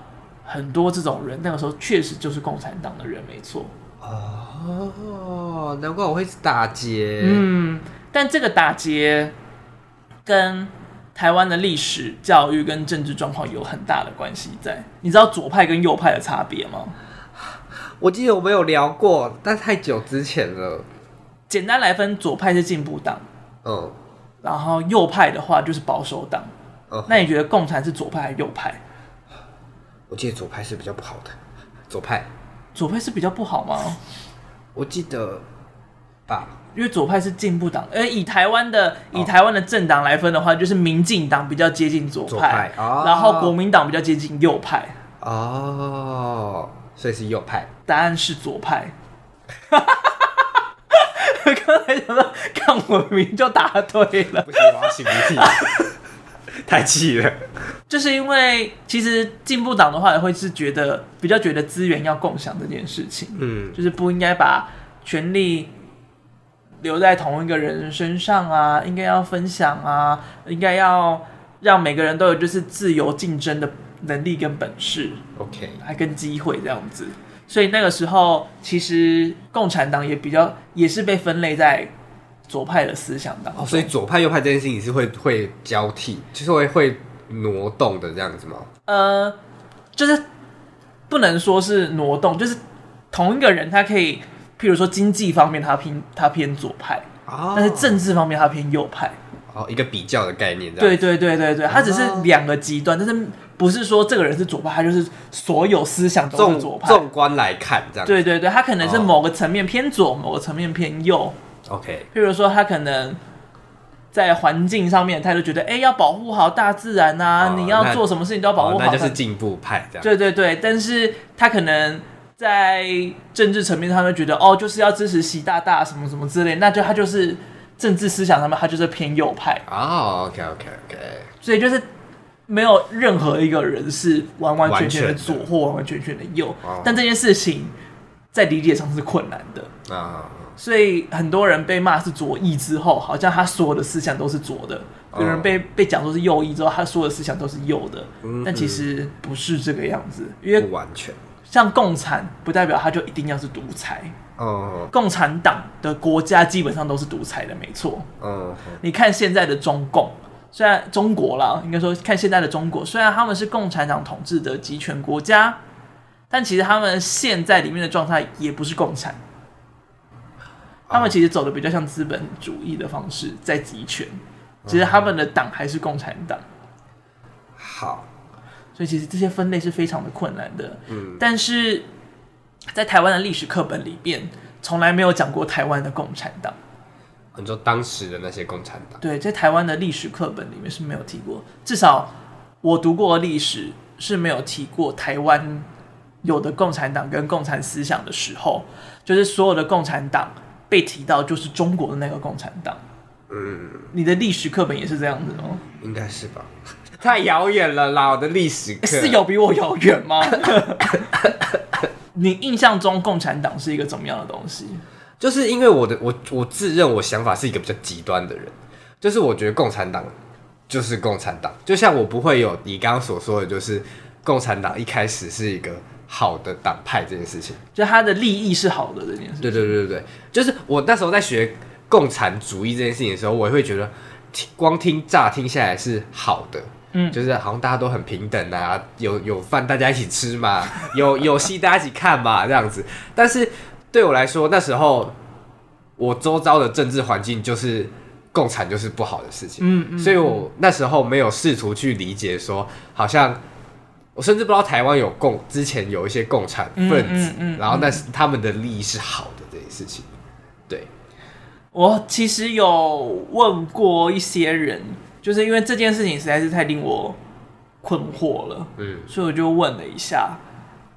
很多这种人，那个时候确实就是共产党的人，没错。哦，难怪我会打劫。嗯，但这个打劫跟台湾的历史、教育跟政治状况有很大的关系在。你知道左派跟右派的差别吗？我记得我们有聊过，但太久之前了。简单来分，左派是进步党，嗯，然后右派的话就是保守党。那你觉得共产是左派还是右派？我记得左派是比较不好的。左派，左派是比较不好吗？我记得吧，因为左派是进步党，而以台湾的以台湾的政党来分的话，就是民进党比较接近左派，左派哦、然后国民党比较接近右派。哦，所以是右派。答案是左派。(laughs) 刚才什么看我名就答对了？不行，我要擤鼻涕。(laughs) 太气了，就是因为其实进步党的话也会是觉得比较觉得资源要共享这件事情，嗯，就是不应该把权力留在同一个人身上啊，应该要分享啊，应该要让每个人都有就是自由竞争的能力跟本事，OK，还跟机会这样子，所以那个时候其实共产党也比较也是被分类在。左派的思想当中，哦，所以左派右派这件事情是会会交替，就是会会挪动的这样子吗？呃，就是不能说是挪动，就是同一个人他可以，譬如说经济方面他偏他偏左派，哦，但是政治方面他偏右派，哦，一个比较的概念，对对对对对，他只是两个极端，哦，但是不是说这个人是左派，他就是所有思想都是左派。纵观来看，这样对对对，他可能是某个层面偏左，哦，某个层面偏右。OK，譬如说他可能在环境上面，他就觉得，哎、欸，要保护好大自然呐、啊，哦、你要做什么事情都要保护好，那就是进步派这样。对对对，但是他可能在政治层面，他们觉得哦，就是要支持习大大什么什么之类，那就他就是政治思想上面，他就是偏右派啊。OK OK OK，所以就是没有任何一个人是完完全全的左或完完全全的右，哦、但这件事情在理解上是困难的啊。所以很多人被骂是左翼之后，好像他所有的思想都是左的；有人被被讲说是右翼之后，他所有的思想都是右的。嗯、但其实不是这个样子，因为不完全像共产，不代表他就一定要是独裁。哦，共产党的国家基本上都是独裁的，没错。嗯，你看现在的中共，虽然中国啦，应该说看现在的中国，虽然他们是共产党统治的集权国家，但其实他们现在里面的状态也不是共产。他们其实走的比较像资本主义的方式，在集权。其实他们的党还是共产党。好，所以其实这些分类是非常的困难的。嗯，但是在台湾的历史课本里边，从来没有讲过台湾的共产党。你说当时的那些共产党？对，在台湾的历史课本里面是没有提过，至少我读过的历史是没有提过台湾有的共产党跟共产思想的时候，就是所有的共产党。被提到就是中国的那个共产党，嗯，你的历史课本也是这样子哦？应该是吧？(laughs) 太遥远了啦，我的历史课是有比我遥远吗？(laughs) 你印象中共产党是一个怎么样的东西？就是因为我的我我自认我想法是一个比较极端的人，就是我觉得共产党就是共产党，就像我不会有你刚刚所说的，就是共产党一开始是一个。好的党派这件事情，就他的利益是好的这件事情。对对对对对，就是我那时候在学共产主义这件事情的时候，我也会觉得听，光听乍听下来是好的，嗯，就是好像大家都很平等啊，有有饭大家一起吃嘛，(laughs) 有有戏大家一起看嘛，这样子。但是对我来说，那时候我周遭的政治环境就是共产就是不好的事情，嗯嗯，所以我那时候没有试图去理解说，好像。我甚至不知道台湾有共，之前有一些共产分子，嗯嗯嗯、然后但是他们的利益是好的这些事情。对，我其实有问过一些人，就是因为这件事情实在是太令我困惑了，嗯，所以我就问了一下，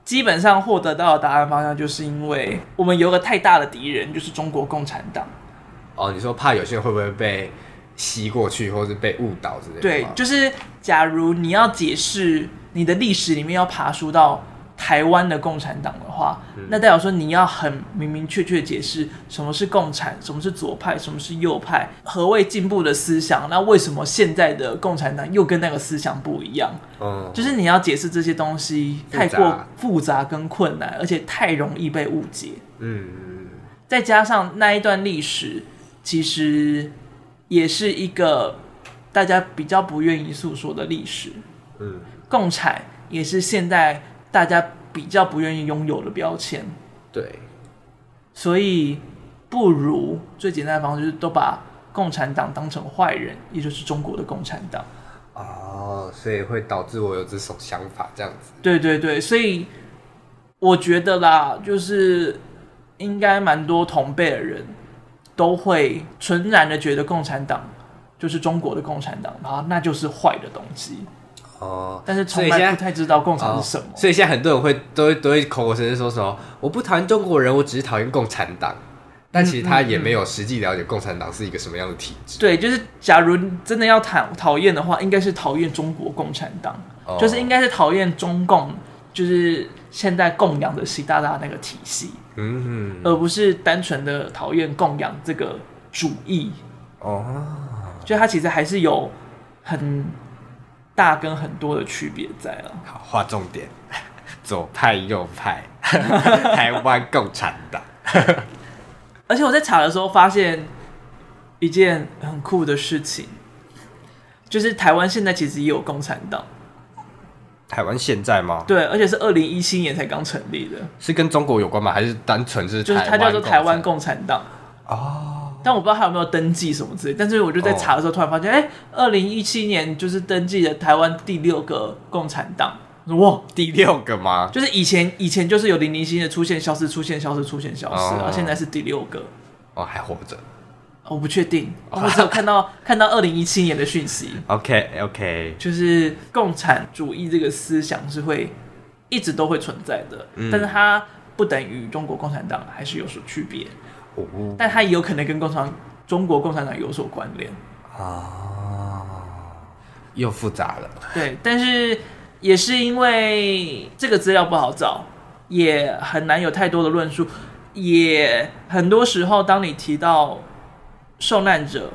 基本上获得到的答案方向就是因为我们有个太大的敌人，就是中国共产党。哦，你说怕有些人会不会被吸过去，或是被误导之类的？对，就是假如你要解释。你的历史里面要爬书到台湾的共产党的话，嗯、那代表说你要很明明确确解释什么是共产，什么是左派，什么是右派，何谓进步的思想？那为什么现在的共产党又跟那个思想不一样？嗯，就是你要解释这些东西太过复杂跟困难，而且太容易被误解。嗯，再加上那一段历史，其实也是一个大家比较不愿意诉说的历史。嗯。共产也是现在大家比较不愿意拥有的标签，对，所以不如最简单的方式就是都把共产党当成坏人，也就是中国的共产党。哦，所以会导致我有这种想法，这样子。对对对，所以我觉得啦，就是应该蛮多同辈的人都会纯然的觉得共产党就是中国的共产党，然后那就是坏的东西。哦，但是从来不太知道共产是什么，所以现在很多人会都会都会口口声声说什么我不讨厌中国人，我只是讨厌共产党。但其实他也没有实际了解共产党是一个什么样的体制。对，就是假如真的要讨讨厌的话，应该是讨厌中国共产党，哦、就是应该是讨厌中共，就是现在供养的习大大那个体系，嗯哼，而不是单纯的讨厌供养这个主义。哦，就他其实还是有很。大跟很多的区别在了。好，划重点，左派右派，台湾共产党。(laughs) 而且我在查的时候发现一件很酷的事情，就是台湾现在其实也有共产党。台湾现在吗？对，而且是二零一七年才刚成立的。是跟中国有关吗？还是单纯是？就是它叫做台湾共产党。哦。但我不知道他有没有登记什么之类，但是我就在查的时候突然发现，哎、哦，二零一七年就是登记了台湾第六个共产党。哇，第六个吗？就是以前以前就是有零零星的出现、消失、出现、消失、出现、消失，然后、哦、现在是第六个。哦，还活着？我不确定，哦、我只有看到看到二零一七年的讯息。(laughs) OK OK，就是共产主义这个思想是会一直都会存在的，嗯、但是它不等于中国共产党，还是有所区别。哦，但它也有可能跟共产中国共产党有所关联。啊，又复杂了。对，但是也是因为这个资料不好找，也很难有太多的论述，也很多时候当你提到受难者，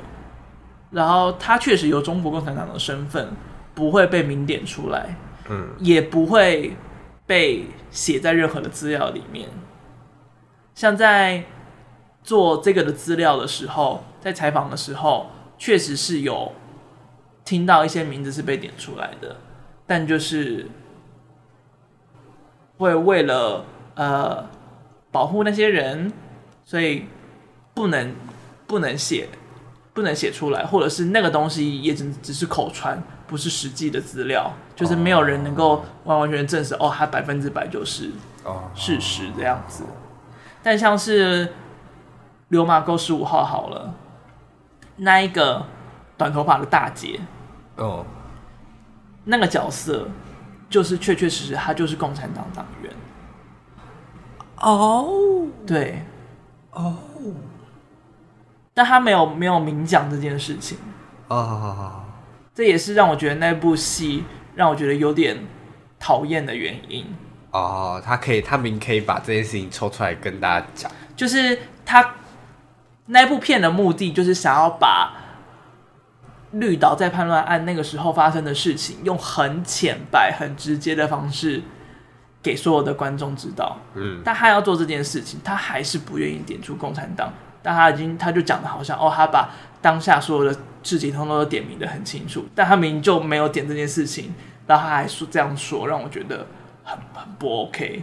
然后他确实有中国共产党的身份，不会被明点出来，嗯，也不会被写在任何的资料里面，像在。做这个的资料的时候，在采访的时候，确实是有听到一些名字是被点出来的，但就是会为了呃保护那些人，所以不能不能写不能写出来，或者是那个东西也只只是口传，不是实际的资料，就是没有人能够完完全全证实哦，它百分之百就是事实这样子。但像是。流马沟十五号好了，那一个短头发的大姐，哦，oh. 那个角色就是确确实实，他就是共产党党员。哦，oh. 对，哦，oh. 但他没有没有明讲这件事情。哦，oh. 这也是让我觉得那部戏让我觉得有点讨厌的原因。哦，oh, 他可以，他明可以把这件事情抽出来跟大家讲，就是他。那部片的目的就是想要把绿岛在叛乱案那个时候发生的事情，用很浅白、很直接的方式给所有的观众知道。嗯，但他要做这件事情，他还是不愿意点出共产党。但他已经，他就讲的好像哦，他把当下所有的事情通通都点明的很清楚，但他明明就没有点这件事情，然后他还说这样说，让我觉得很很不 OK。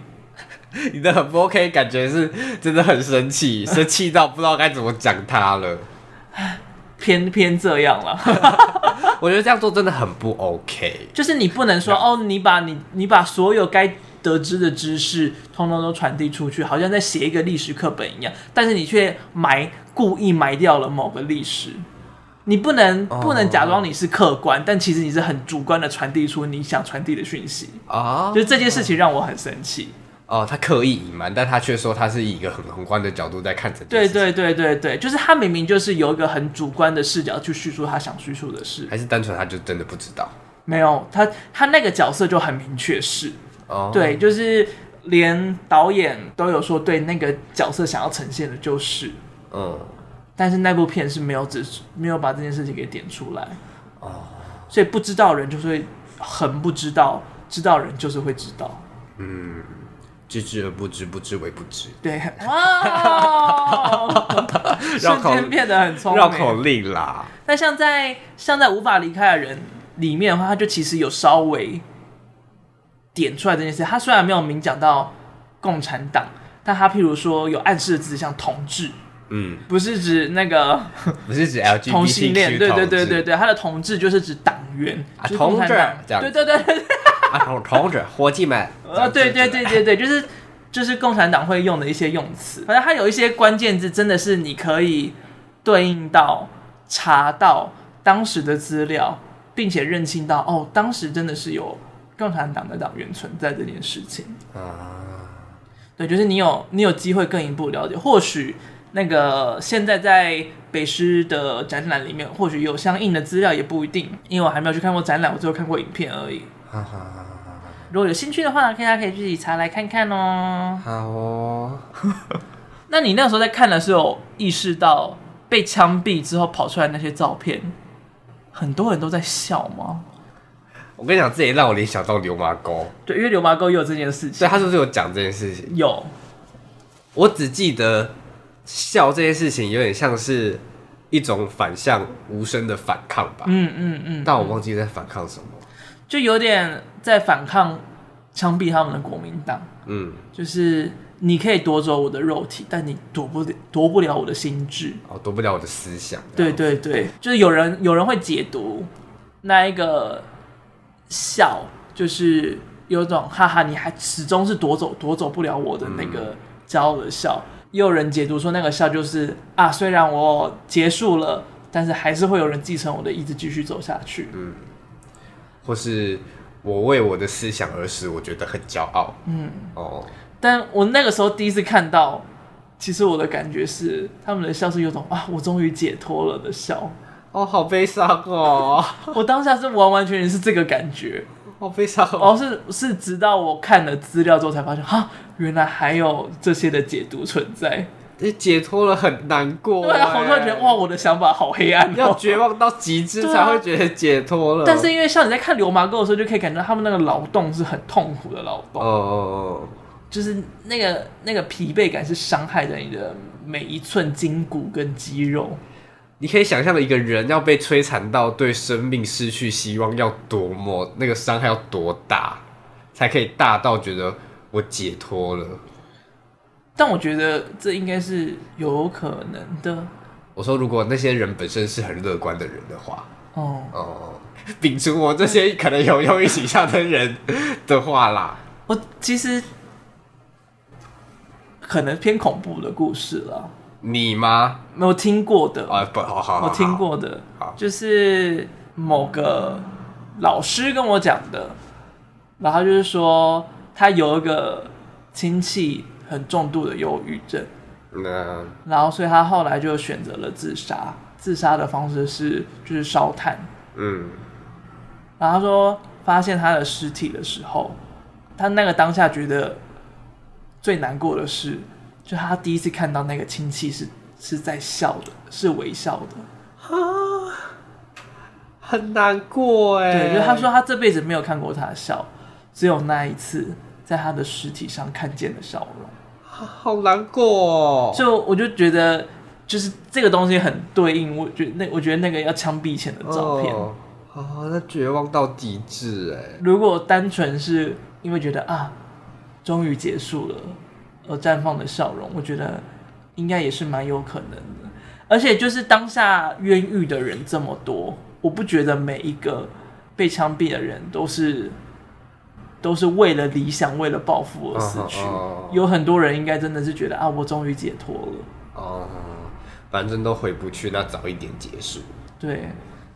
(laughs) 你的很不 OK，感觉是真的很生气，(laughs) 生气到不知道该怎么讲他了。偏偏这样了，(laughs) 我觉得这样做真的很不 OK。就是你不能说哦，你把你你把所有该得知的知识通通都传递出去，好像在写一个历史课本一样，但是你却埋故意埋掉了某个历史。你不能不能假装你是客观，oh. 但其实你是很主观的传递出你想传递的讯息啊。Oh. 就是这件事情让我很生气。哦，他刻意隐瞒，但他却说他是以一个很宏观的角度在看这件事。对对对对对，就是他明明就是有一个很主观的视角去叙述他想叙述的事，还是单纯他就真的不知道？没有，他他那个角色就很明确是，哦，对，就是连导演都有说，对那个角色想要呈现的就是，嗯，但是那部片是没有指没有把这件事情给点出来，哦，所以不知道人就是会很不知道，知道人就是会知道，嗯。知之而不知，不知为不知。(laughs) 对，(laughs) 哇，瞬间变得很聪明，绕口令啦。那像在像在无法离开的人里面的话，他就其实有稍微点出来这件事。他虽然没有明讲到共产党，但他譬如说有暗示的字，像同志，嗯，不是指那个，(laughs) 不是指 LGBT 同性恋，对对对对对，他的同志就是指党员，啊，同志，对对对。啊，同同志，伙计们！啊，对对对对对，就是就是共产党会用的一些用词，反正它有一些关键字，真的是你可以对应到查到当时的资料，并且认清到哦，当时真的是有共产党的党员存在这件事情啊。对，就是你有你有机会更一步了解，或许那个现在在北师的展览里面，或许有相应的资料，也不一定，因为我还没有去看过展览，我只有看过影片而已。哈哈哈！如果有兴趣的话，大家可以自己查来看看哦。好哦。(laughs) 那你那时候在看的时候，意识到被枪毙之后跑出来那些照片，很多人都在笑吗？我跟你讲，这也让我联想到流麻沟。对，因为流麻沟也有这件事情。对，他是不是有讲这件事情？有。我只记得笑这件事情，有点像是一种反向无声的反抗吧。嗯。嗯嗯，但我忘记在反抗什么。就有点在反抗枪毙他们的国民党，嗯，就是你可以夺走我的肉体，但你夺不夺不了我的心智，哦，夺不了我的思想。对对对，就是有人有人会解读那一个笑，就是有种哈哈，你还始终是夺走夺走不了我的那个骄傲的笑。嗯，也有人解读说那个笑就是啊，虽然我结束了，但是还是会有人继承我的意志继续走下去。嗯。或是我为我的思想而死，我觉得很骄傲。嗯，哦，但我那个时候第一次看到，其实我的感觉是他们的笑是有种啊，我终于解脱了的笑。哦，好悲伤哦！(laughs) 我当下是完完全全是这个感觉，好悲伤哦。是是，直到我看了资料之后才发现，哈，原来还有这些的解读存在。你解脱了很难过，对啊，好多人觉得哇，我的想法好黑暗，要绝望到极致才会觉得解脱了。但是因为像你在看《流氓哥》的时候，就可以感觉到他们那个劳动是很痛苦的劳动，哦哦哦，就是那个那个疲惫感是伤害着你的每一寸筋骨跟肌肉。你可以想象的一个人要被摧残到对生命失去希望，要多么那个伤害要多大，才可以大到觉得我解脱了。但我觉得这应该是有可能的。我说，如果那些人本身是很乐观的人的话，哦哦，摒除我这些可能有忧郁倾向的人的话啦，我其实可能偏恐怖的故事了。你吗？没有听过的啊，不，好好，好，我听过的，好就是某个老师跟我讲的，然后就是说他有一个亲戚。很重度的忧郁症，那然后所以他后来就选择了自杀。自杀的方式是就是烧炭，嗯，然后他说发现他的尸体的时候，他那个当下觉得最难过的是，就他第一次看到那个亲戚是是在笑的，是微笑的，啊，(gasps) 很难过哎。对，就他说他这辈子没有看过他的笑，只有那一次在他的尸体上看见的笑容。好难过哦，就我就觉得，就是这个东西很对应。我觉得那我觉得那个要枪毙前的照片，哦，那绝望到极致哎。如果单纯是因为觉得啊，终于结束了而绽放的笑容，我觉得应该也是蛮有可能的。而且就是当下冤狱的人这么多，我不觉得每一个被枪毙的人都是。都是为了理想、为了抱负而死去。Uh, uh, 有很多人应该真的是觉得啊，我终于解脱了。哦、uh,，反正都回不去，那早一点结束。对，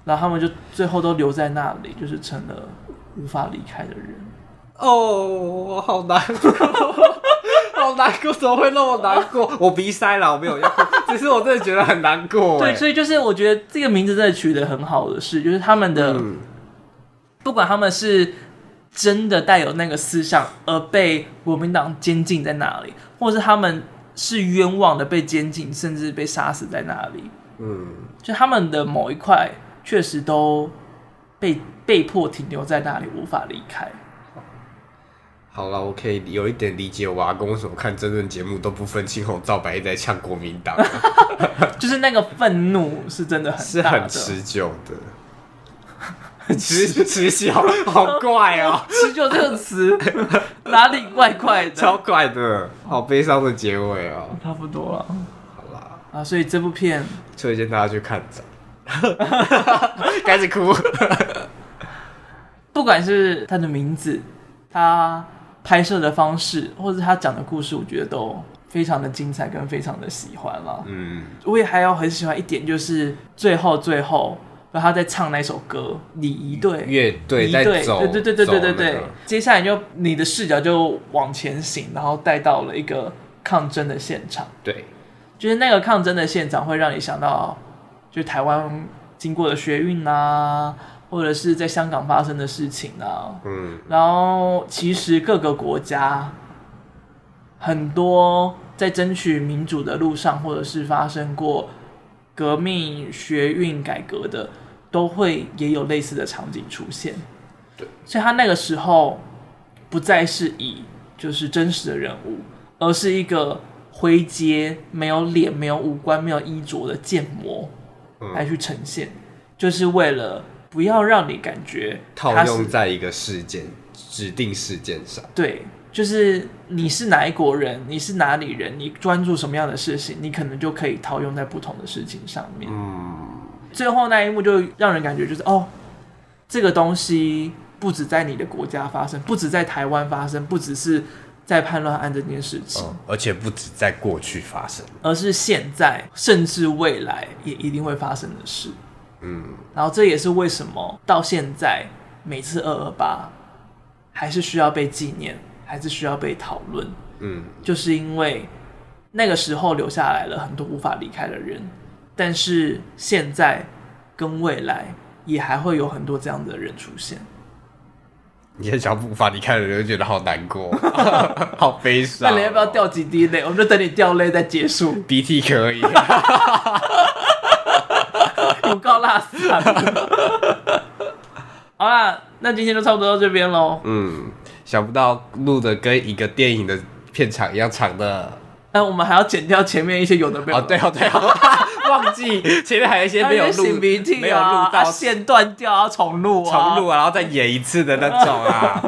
然后他们就最后都留在那里，就是成了无法离开的人。哦、oh,，好难过，(laughs) 好难过，怎么会那么难过？(laughs) 我鼻塞了，我没有要哭，只是我真的觉得很难过。对，所以就是我觉得这个名字真的取得很好的是，就是他们的，嗯、不管他们是。真的带有那个思想而被国民党监禁在那里，或者是他们是冤枉的被监禁，甚至被杀死在那里。嗯，就他们的某一块确实都被被迫停留在那里，无法离开。好了，我可以有一点理解我阿公为什么看真人节目都不分青红皂白在呛国民党，(laughs) 就是那个愤怒是真的很是很持久的。持持久，好怪哦！持久这个词哪里怪怪的？超怪的，好悲伤的结尾哦。差不多了，好啦啊，所以这部片推荐大家去看着，(laughs) 开始哭。(laughs) 不管是他的名字，他拍摄的方式，或者他讲的故事，我觉得都非常的精彩，跟非常的喜欢了。嗯，我也还要很喜欢一点，就是最后最后。然后他在唱那首歌，礼仪队乐队在走，对对对对对对对、那个。接下来就你的视角就往前行，然后带到了一个抗争的现场。对，就是那个抗争的现场会让你想到，就台湾经过的学运啊，或者是在香港发生的事情啊。嗯，然后其实各个国家很多在争取民主的路上，或者是发生过革命、学运、改革的。都会也有类似的场景出现，对，所以他那个时候不再是以就是真实的人物，而是一个灰阶、没有脸、没有五官、没有衣着的建模来去呈现，嗯，就是为了不要让你感觉套用在一个事件、指定事件上。对，就是你是哪一国人，你是哪里人，你专注什么样的事情，你可能就可以套用在不同的事情上面。嗯。最后那一幕就让人感觉就是哦，这个东西不止在你的国家发生，不止在台湾发生，不只是在叛乱案这件事情，嗯，而且不止在过去发生，而是现在甚至未来也一定会发生的事。嗯，然后这也是为什么到现在每次二二八还是需要被纪念，还是需要被讨论。嗯，就是因为那个时候留下来了很多无法离开的人，但是现在跟未来也还会有很多这样的人出现。你也想无法离开的人，就觉得好难过，(laughs) 好悲伤。那你要不要掉几滴泪？我们就等你掉泪再结束。鼻涕可以。有够辣死了。好啦，那今天就差不多到这边喽。嗯，想不到录的跟一个电影的片场一样长的。那我们还要剪掉前面一些有的没有对哦，对哦，(laughs) 忘记前面还有一些没有录，没有录到线断掉，要重录啊，重录啊，然后再演一次的那种啊。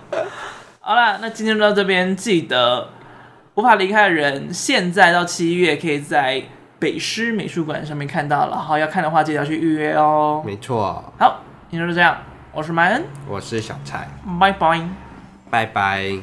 (laughs) 好啦，那今天就到这边，记得无法离开的人，现在到七月可以在北师美术馆上面看到了。好，要看的话记得要去预约哦。没错。好，今天就这样，我是麦恩，我是小蔡，拜拜，拜拜。